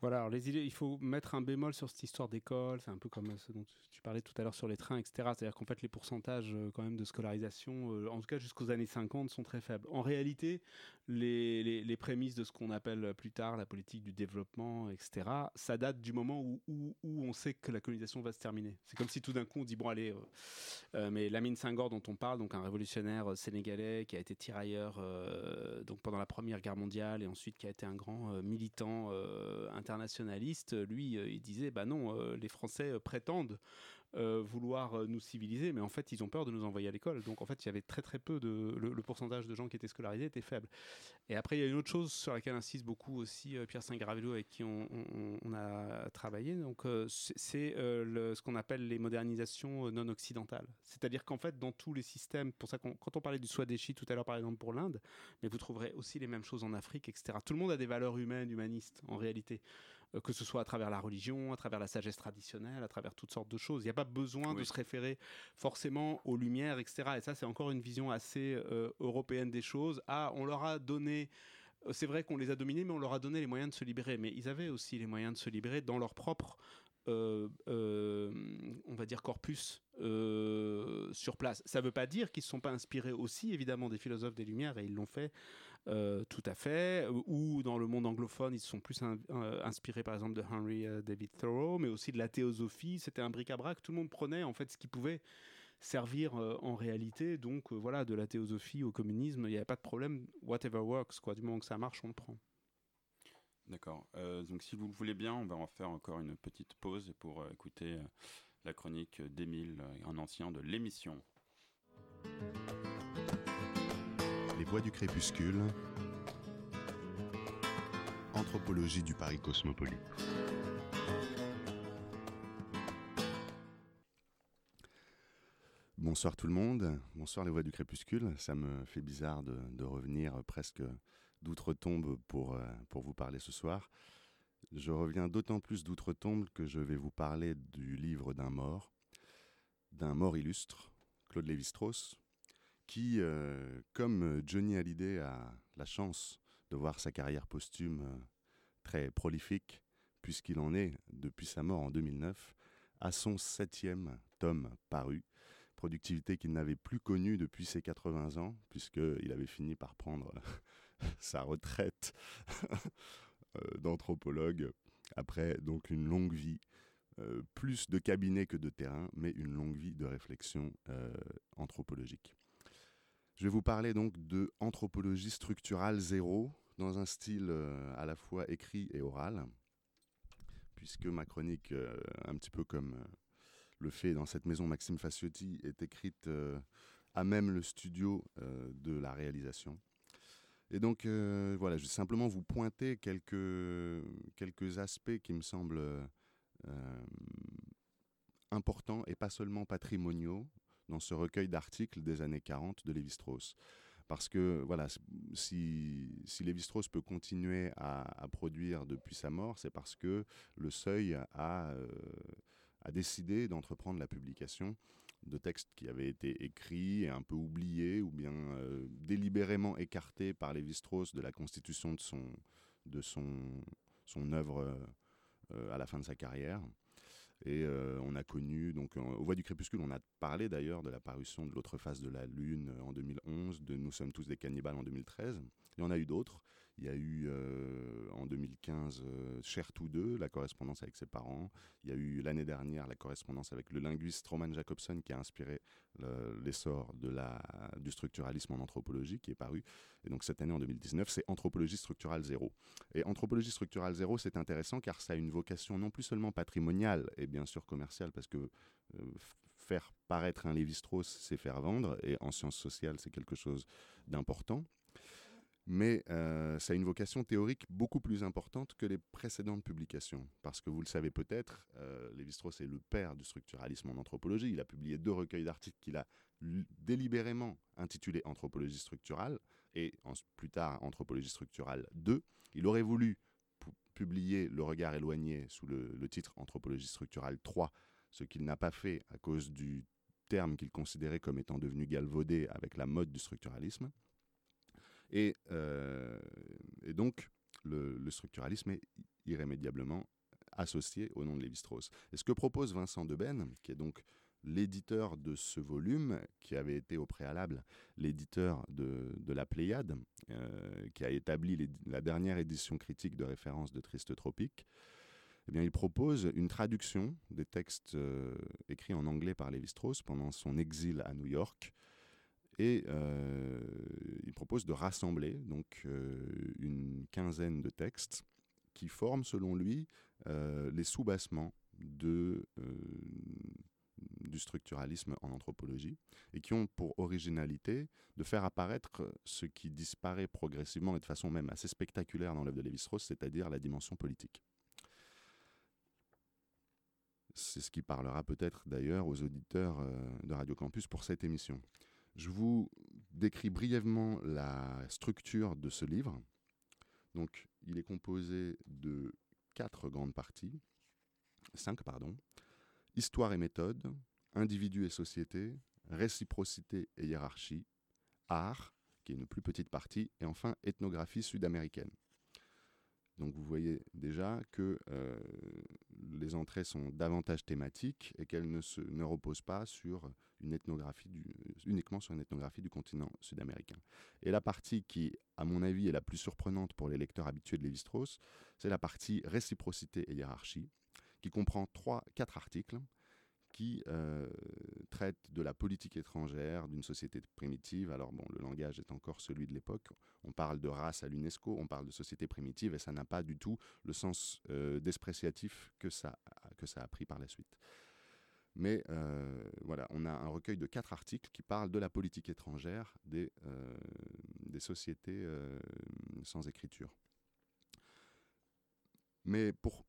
Voilà, alors il faut mettre un bémol sur cette histoire d'école, c'est un peu comme ce dont tu parlais tout à l'heure sur les trains, etc. C'est-à-dire qu'en fait, les pourcentages euh, quand même de scolarisation, euh, en tout cas jusqu'aux années 50, sont très faibles. En réalité, les, les, les prémices de ce qu'on appelle plus tard la politique du développement, etc., ça date du moment où, où, on sait que la colonisation va se terminer. C'est comme si tout d'un coup on dit, bon allez, euh, euh, mais Lamine Senghor dont on parle, donc un révolutionnaire euh, sénégalais qui a été tirailleur euh, donc pendant la Première Guerre mondiale et ensuite qui a été un grand euh, militant euh, internationaliste, lui, euh, il disait, bah non, euh, les Français euh, prétendent euh, vouloir euh, nous civiliser, mais en fait, ils ont peur de nous envoyer à l'école. Donc, en fait, il y avait très très peu de. Le, pourcentage de gens qui étaient scolarisés était faible. Et après, il y a une autre chose sur laquelle insiste beaucoup aussi euh, Pierre Saint-Garavello, avec qui on, a travaillé. Donc, c'est ce qu'on appelle les modernisations non occidentales. C'est-à-dire qu'en fait, dans tous les systèmes, pour ça quand on parlait du Swadeshi tout à l'heure, par exemple, pour l'Inde, mais vous trouverez aussi les mêmes choses en Afrique, etc. Tout le monde a des valeurs humaines, humanistes, en réalité. Euh, que ce soit à travers la religion, à travers la sagesse traditionnelle, à travers toutes sortes de choses. Il n'y a pas besoin de se référer forcément aux lumières, etc. Et ça, c'est encore une vision assez euh, européenne des choses. Ah, on leur a donné. euh, C'est vrai qu'on les a dominés, mais on leur a donné les moyens de se libérer. Mais ils avaient aussi les moyens de se libérer dans leur propre, euh, euh, on va dire, corpus euh, sur place. Ça ne veut pas dire qu'ils ne se sont pas inspirés aussi, évidemment, des philosophes des Lumières, et ils l'ont fait euh, tout à fait. Ou dans le monde anglophone, ils sont plus euh, inspirés, par exemple, de Henry euh, David Thoreau, mais aussi de la théosophie. C'était un bric-à-brac. Tout le monde prenait, en fait, ce qu'il pouvait servir euh, en réalité. Donc euh, voilà, de la théosophie au communisme, il n'y avait pas de problème. Whatever works, quoi. Du moment que ça marche, on le prend. D'accord. Euh, donc, si vous le voulez bien, on va en faire encore une petite pause pour euh, écouter euh, la chronique d'Émile, euh, un ancien de l'émission. Voix du crépuscule. Anthropologie du Paris cosmopolite. Bonsoir tout le monde, bonsoir les voix du crépuscule. Ça me fait bizarre de, de revenir presque d'outre-tombe pour, euh, pour vous parler ce soir. Je reviens d'autant plus d'outre-tombe que je vais vous parler du livre d'un mort, d'un mort illustre, Claude Lévi-Strauss, qui, euh, comme Johnny Hallyday, a la chance de voir sa carrière posthume euh, très prolifique, puisqu'il en est, depuis sa mort en 2009, à son septième tome paru, productivité qu'il n'avait plus connue depuis ses 80 ans, puisqu'il avait fini par prendre (laughs) sa retraite (laughs) euh, d'anthropologue après donc une longue vie, euh, plus de cabinet que de terrain, mais une longue vie de réflexion euh, anthropologique. Je vais vous parler donc de anthropologie structurale zéro dans un style euh, à la fois écrit et oral, puisque ma chronique, euh, un petit peu comme euh, le fait dans cette maison Maxime Faciotti, est écrite à même le studio de la réalisation. Et donc voilà, je vais simplement vous pointer quelques, quelques aspects qui me semblent importants et pas seulement patrimoniaux dans ce recueil d'articles des années 40 de Lévi-Strauss. Parce que voilà, si, si Lévi-Strauss peut continuer à, produire depuis sa mort, c'est parce que le seuil a, euh, a décidé d'entreprendre la publication de textes qui avaient été écrits et un peu oubliés ou bien euh, délibérément écartés par Lévi-Strauss de la constitution de son, de son, son œuvre euh, à la fin de sa carrière. Et euh, on a connu, donc au Voix du Crépuscule, on a parlé d'ailleurs de la parution de L'autre face de la Lune euh, en 2011, de Nous sommes tous des cannibales en 2013. Il y en a eu d'autres. Il y a eu euh, en 2015 euh, Cher tous deux, la correspondance avec ses parents. Il y a eu l'année dernière la correspondance avec le linguiste Roman Jacobson qui a inspiré le- l'essor du structuralisme en anthropologie qui est paru. Et donc cette année en 2019, c'est Anthropologie structurale zéro. Et Anthropologie structurale zéro, c'est intéressant car ça a une vocation non plus seulement patrimoniale et bien sûr commerciale parce que euh, faire paraître un Lévi-Strauss, c'est faire vendre et en sciences sociales, c'est quelque chose d'important mais euh, ça a une vocation théorique beaucoup plus importante que les précédentes publications. Parce que vous le savez peut-être, euh, Lévi-Strauss est le père du structuralisme en anthropologie. Il a publié deux recueils d'articles qu'il a délibérément intitulés Anthropologie structurale et plus tard Anthropologie structurale 2. Il aurait voulu pu- publier Le regard éloigné sous le, le titre Anthropologie structurale 3, ce qu'il n'a pas fait à cause du terme qu'il considérait comme étant devenu galvaudé avec la mode du structuralisme. Et, euh, et donc, le, structuralisme est irrémédiablement associé au nom de Lévi-Strauss. Et ce que propose Vincent Deben, qui est donc l'éditeur de ce volume, qui avait été au préalable l'éditeur de, la Pléiade, euh, qui a établi la dernière édition critique de référence de Triste Tropique, eh bien, il propose une traduction des textes euh, écrits en anglais par Lévi-Strauss pendant son exil à New York, et euh, il propose de rassembler donc euh, une quinzaine de textes qui forment, selon lui, euh, les euh, du structuralisme en anthropologie et qui ont pour originalité de faire apparaître ce qui disparaît progressivement et de façon même assez spectaculaire dans l'œuvre de Lévi-Strauss, c'est-à-dire la dimension politique. C'est ce qui parlera peut-être d'ailleurs aux auditeurs de Radio Campus pour cette émission. Je vous décris brièvement la structure de ce livre. Donc, il est composé de quatre grandes parties, cinq pardon. Histoire et méthode, individu et société, réciprocité et hiérarchie, art, qui est une plus petite partie, et enfin ethnographie sud-américaine. Donc vous voyez déjà que euh, les entrées sont davantage thématiques et qu'elles ne, se, reposent pas sur une ethnographie uniquement sur une ethnographie du continent sud-américain. Et la partie qui, à mon avis, est la plus surprenante pour les lecteurs habitués de Lévi-Strauss, c'est la partie réciprocité et hiérarchie, qui comprend trois, quatre articles qui euh, traite de la politique étrangère d'une société primitive. Alors bon, le langage est encore celui de l'époque. On parle de race à l'UNESCO, on parle de société primitive, et ça n'a pas du tout le sens euh, que ça, que ça a pris par la suite. Mais euh, voilà, on a un recueil de quatre articles qui parlent de la politique étrangère des, euh, des sociétés sans écriture. Mais pour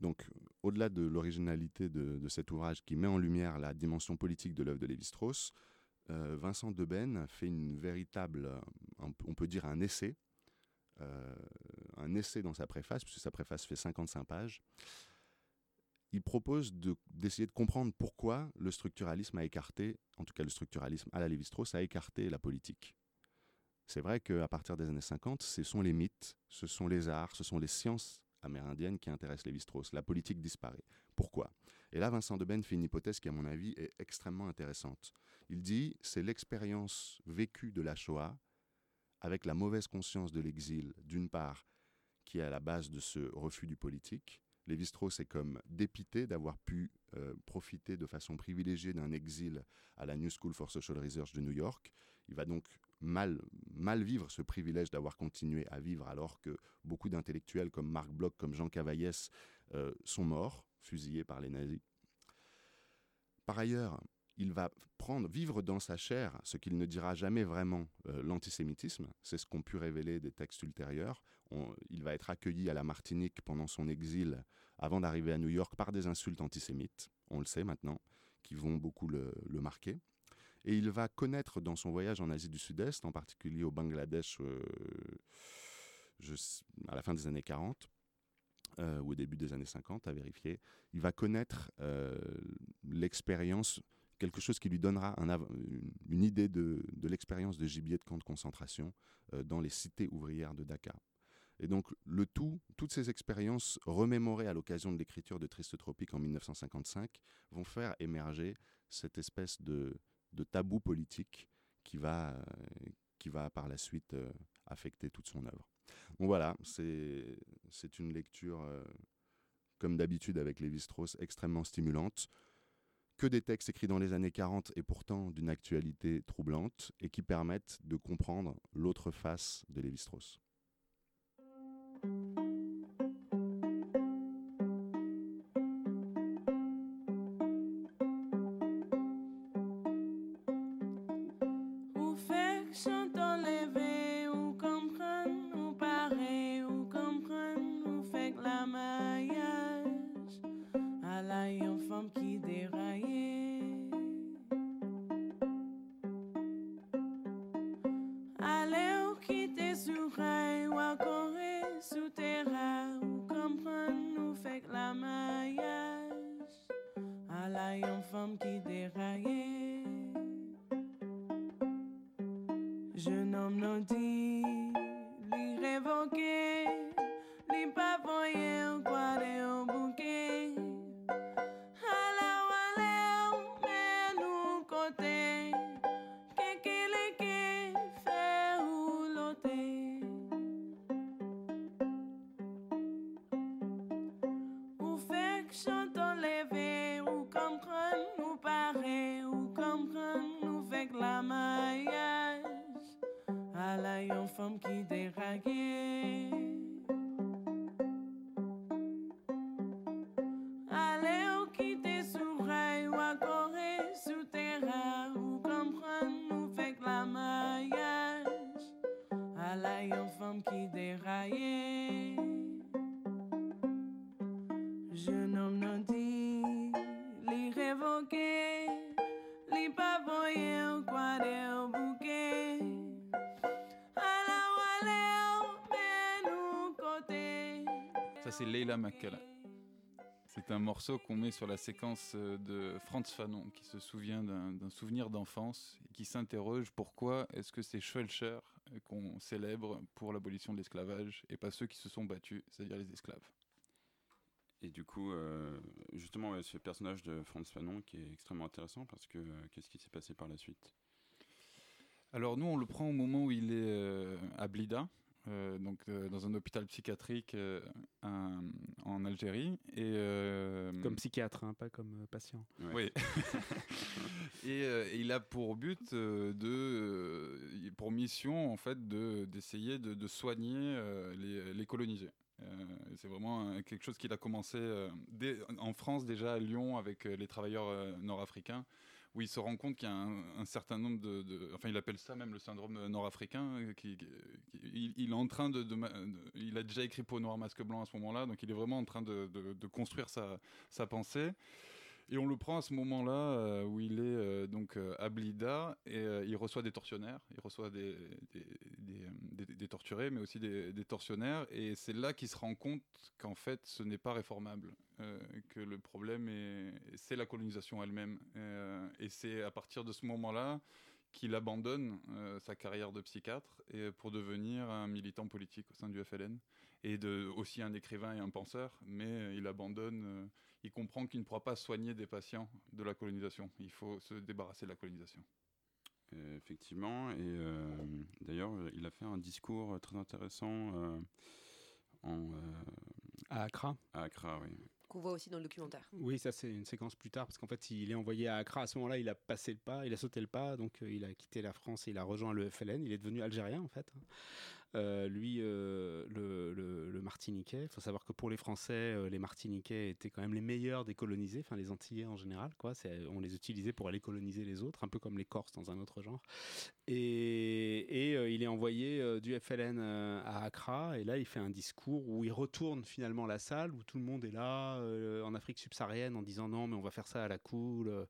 donc au-delà de l'originalité de, de cet ouvrage qui met en lumière la dimension politique de l'œuvre de Lévi-Strauss, euh, Vincent Deben fait une véritable, euh, on peut dire un essai, euh, un essai dans sa préface, puisque sa préface fait 55 pages. Il propose de- d'essayer de, comprendre pourquoi le structuralisme a écarté, en tout cas le structuralisme à la Lévi-Strauss, a écarté la politique. C'est vrai qu'à partir des années 50, ce sont les mythes, ce sont les arts, ce sont les sciences amérindiennes qui intéressent Lévi-Strauss. La politique disparaît. Pourquoi? Et là, Vincent Deben fait une hypothèse qui, à mon avis, est extrêmement intéressante. Il dit c'est l'expérience vécue de la Shoah avec la mauvaise conscience de l'exil, d'une part, qui est à la base de ce refus du politique. Lévi-Strauss est comme dépité d'avoir pu euh, profiter de façon privilégiée d'un exil à la New School for Social Research de New York. Il va donc mal, mal vivre ce privilège d'avoir continué à vivre alors que beaucoup d'intellectuels comme Marc Bloch, comme Jean Cavaillès euh, sont morts, fusillés par les nazis. Par ailleurs, il va prendre, vivre dans sa chair ce qu'il ne dira jamais vraiment euh, l'antisémitisme. C'est ce qu'ont pu révéler des textes ultérieurs. Il va être accueilli à la Martinique pendant son exil avant d'arriver à New York par des insultes antisémites, on le sait maintenant, qui vont beaucoup le marquer. Et il va connaître dans son voyage en Asie du Sud-Est, en particulier au Bangladesh, euh, à la fin des années 40, euh, ou au début des années 50, à vérifier, il va connaître euh, l'expérience, quelque chose qui lui donnera une, idée de, de l'expérience de gibier de camp de concentration dans les cités ouvrières de Dakar. Et donc le tout, toutes ces expériences remémorées à l'occasion de l'écriture de Triste Tropique en 1955 vont faire émerger cette espèce de, de tabou politique qui va, qui va par la suite euh, affecter toute son œuvre. Donc voilà, c'est c'est une lecture, euh, comme d'habitude avec Lévi-Strauss, extrêmement stimulante. Que des textes écrits dans les années 40 et pourtant d'une actualité troublante et qui permettent de comprendre l'autre face de Lévi-Strauss. C'est un morceau qu'on met sur la séquence euh, de Franz Fanon, qui se souvient d'un souvenir d'enfance et qui s'interroge pourquoi est-ce que c'est Schweitzer euh, qu'on célèbre pour l'abolition de l'esclavage et pas ceux qui se sont battus, c'est-à-dire les esclaves? Et du coup, euh, justement, ouais, ce personnage de Franz Fanon qui est extrêmement intéressant parce que euh, qu'est-ce qui s'est passé par la suite? Alors nous, on le prend au moment où il est euh, à Blida, euh, donc euh, dans un hôpital psychiatrique euh, un- en Algérie. Et, euh, Comme psychiatre, hein, pas comme euh, patient. oui. (laughs) (laughs) et, euh, et il a pour but euh, de, euh, pour mission en fait de d'essayer de, de soigner euh, les, les colonisés. Euh, c'est vraiment euh, quelque chose qu'il a commencé euh, dès- en France déjà à Lyon avec euh, les travailleurs euh, nord-africains où il se rend compte qu'il y a un, certain nombre de, enfin il appelle ça même le syndrome nord-africain euh, qui, il, est en train de, il a déjà écrit peau noire masque blanc à ce moment-là donc il est vraiment en train de, construire sa pensée et on le prend à ce moment-là euh, où il est euh, donc euh, à Blida et il reçoit des tortionnaires, il reçoit des, torturés, mais aussi des, tortionnaires. Et c'est là qu'il se rend compte qu'en fait, ce n'est pas réformable, que le problème est, c'est la colonisation elle-même. Et c'est à partir de ce moment-là qu'il abandonne sa carrière de psychiatre et pour devenir un militant politique au sein du FLN et aussi un écrivain et un penseur, mais il abandonne, il comprend qu'il ne pourra pas soigner des patients de la colonisation. Il faut se débarrasser de la colonisation. Euh, effectivement, et euh, d'ailleurs, il a fait un discours très intéressant euh, en, euh, À Accra à Accra, oui. Qu'on voit aussi dans le documentaire. Oui, ça c'est une séquence plus tard parce qu'en fait il est envoyé à Accra. À ce moment-là, il a passé le pas, il a sauté le pas, donc euh, il a quitté la France et il a rejoint le FLN. Il est devenu algérien en fait. Euh, lui, euh, le, le- Martiniquais. Il faut savoir que pour les Français, euh, les Martiniquais étaient quand même les meilleurs des colonisés, enfin les Antillais en général. On les utilisait pour aller coloniser les autres, un peu comme les Corses dans un autre genre. Et, et, il est envoyé du FLN à Accra, et là il fait un discours où il retourne finalement la salle, où tout le monde est là en Afrique subsaharienne en disant non mais on va faire ça à la cool,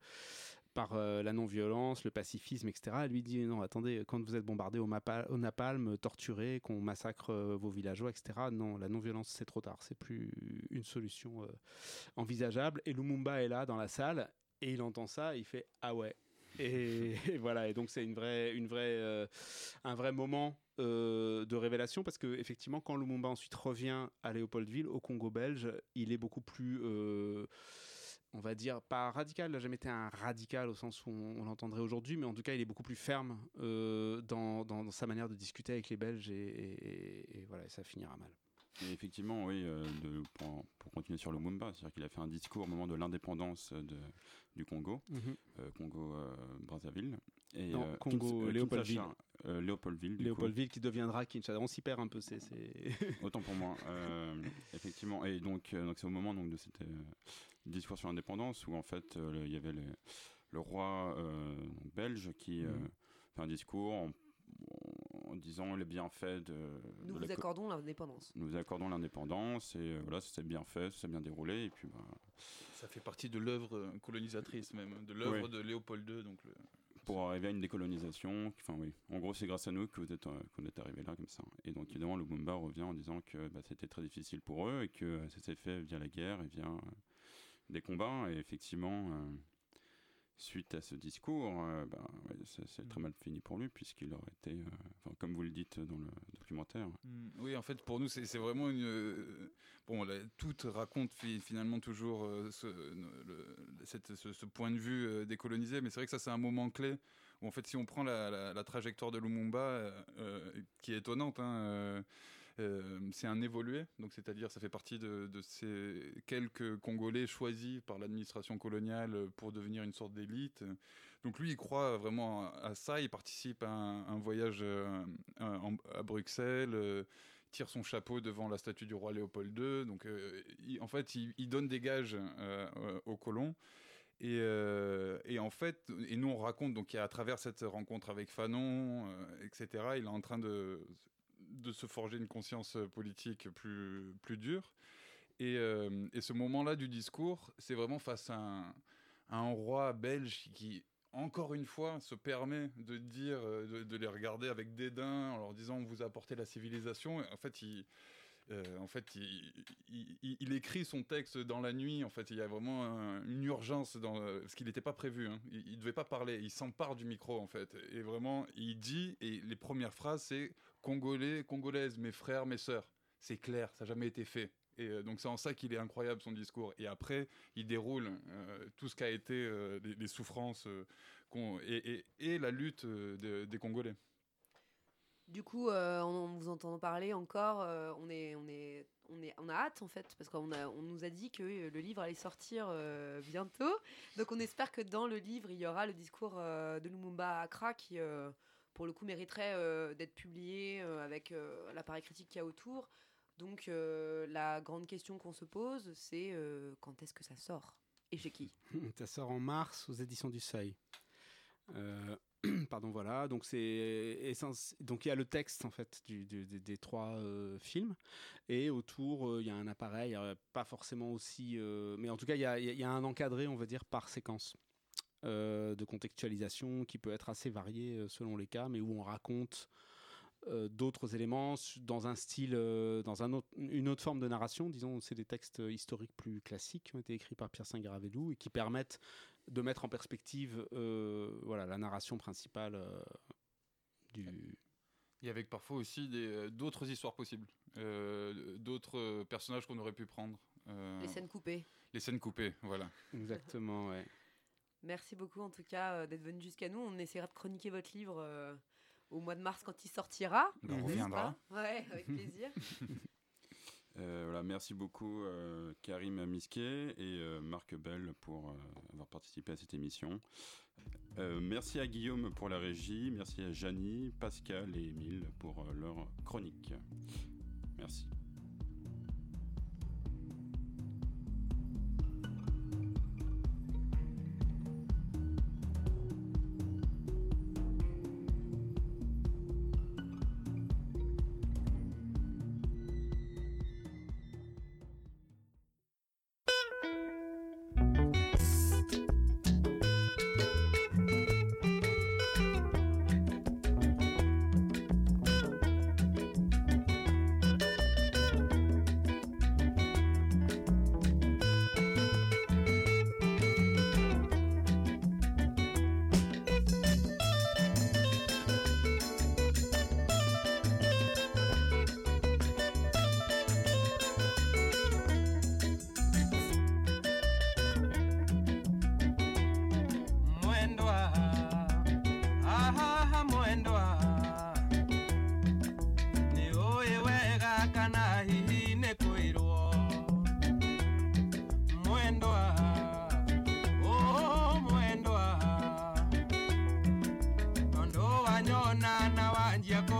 euh, la non-violence, le pacifisme, etc. Et lui dit non attendez, quand vous êtes bombardé au, au napalm, torturé, qu'on massacre euh, vos villageois, etc. Non, la non-violence c'est trop tard, c'est plus une solution euh, envisageable. Et Lumumba est là dans la salle, et il entend ça, et il fait ah ouais. Et, voilà, et donc c'est une vraie, une vraie, un vrai moment de révélation parce que effectivement, quand Lumumba ensuite revient à Léopoldville, au Congo belge, il est beaucoup plus, on va dire, pas radical. Il n'a jamais été un radical au sens où on, on l'entendrait aujourd'hui, mais en tout cas, il est beaucoup plus ferme euh, dans, dans- dans sa manière de discuter avec les Belges et, et- et- et voilà, ça finira mal. Et effectivement, oui, euh, de- pour, pour continuer sur Lumumba, c'est-à-dire qu'il a fait un discours au moment de l'indépendance du Congo, euh, Congo-Brazzaville. et Non, Congo, Kins- Léopoldville. Kinshasa, Léopoldville. du coup. Léopoldville qui deviendra Kinshasa. On s'y perd un peu, c'est. Autant pour moi. Effectivement. Et donc, donc c'est au moment donc, de ce discours sur l'indépendance où en fait euh, il y avait le, le roi euh, belge qui euh, Mhm. fait un discours en, en disant les bienfaits de, Nous de vous la accordons l'indépendance. nous accordons l'indépendance et euh, voilà, ça s'est bien fait, ça s'est bien déroulé et puis bah, Ça fait partie de l'œuvre colonisatrice même, de l'œuvre de Léopold II. Donc le... pour arriver à une décolonisation. Enfin oui, en gros c'est grâce à nous que vous êtes, euh, qu'on est arrivé là comme ça. Et donc évidemment le Lumumba revient en disant que bah, c'était très difficile pour eux et que ça s'est fait via la guerre et via euh, des combats. Et effectivement, euh, suite à ce discours, euh, bah, ouais, c'est très mal fini pour lui puisqu'il aurait été, euh, comme vous le dites dans le documentaire, Mm, Oui, en fait, pour nous, c'est c'est vraiment une. bon, tout raconte fi- finalement toujours ce, le- cette- ce, ce point de vue décolonisé, mais c'est vrai que ça, c'est un moment clé où, en fait, si on prend la, la- la trajectoire de Lumumba, qui est étonnante, hein, euh, euh, c'est un évolué, donc c'est-à-dire ça fait partie de, ces quelques Congolais choisis par l'administration coloniale pour devenir une sorte d'élite. Donc lui, il croit vraiment à, ça. Il participe à un, voyage euh, à, Bruxelles, euh, tire son chapeau devant la statue du roi Léopold II. Donc euh, en fait, il, donne des gages euh, euh, aux colons. Et, euh, en fait, et nous on raconte donc à travers cette rencontre avec Fanon, euh, etc. Il est en train de de se forger une conscience politique plus plus dure. Et, euh, et ce moment-là du discours, c'est vraiment face à un, roi belge qui, encore une fois, se permet de dire, euh, de, les regarder avec dédain en leur disant on vous a apporté la civilisation. En fait, il, euh, en fait, il, écrit son texte dans la nuit. En fait, il y a vraiment un- une urgence dans euh, ce qu'il n'était pas prévu. hein. Il, ne devait pas parler. Il s'empare du micro en fait. Et vraiment, il dit et les premières phrases c'est Congolais, Congolaises, mes frères, mes sœurs. C'est clair, ça n'a jamais été fait. Et euh, donc c'est en ça qu'il est incroyable son discours. Et après, il déroule euh, tout ce qu'a été euh, les, souffrances et, la lutte de- des Congolais. Du coup, en vous entendant parler encore, on, est, on, est, on, est, on a hâte en fait, parce qu'on on nous a dit que le livre allait sortir bientôt. Donc on espère que dans le livre, il y aura le discours de Lumumba à Accra qui, pour le coup, mériterait euh, d'être publié euh, avec euh, l'appareil critique qu'il y a autour. Donc la grande question qu'on se pose, c'est quand est-ce que ça sort Et chez qui? (laughs) Ça sort en mars aux éditions du Seuil. (clears throat) Pardon, voilà. Donc c'est Donc il y a le texte en fait des, trois films et autour il y a un appareil, pas forcément aussi, mais en tout cas il y y a un encadré, on va dire, par séquence. Euh, de contextualisation qui peut être assez varié euh, selon les cas, mais où on raconte euh, d'autres éléments dans un style, euh, dans un autre, une autre forme de narration. Disons, c'est des textes historiques plus classiques qui ont été écrits par Pierre Saint-Garavelou et qui permettent de mettre en perspective euh, voilà, la narration principale euh, du. Et avec parfois aussi d'autres histoires possibles, euh, d'autres personnages qu'on aurait pu prendre. euh, Les scènes coupées. Les scènes coupées, voilà. Exactement, ouais. Merci beaucoup en tout cas euh, d'être venu jusqu'à nous. On essaiera de chroniquer votre livre euh, au mois de mars quand il sortira. Ben, on reviendra. Ouais, avec (laughs) plaisir. Euh, voilà, merci beaucoup euh, Karim Misquet et euh, Marc Bell pour avoir participé à cette émission. Merci à Guillaume pour la régie, merci à Janie, Pascal et Émile pour leur chronique. Merci. Yeah,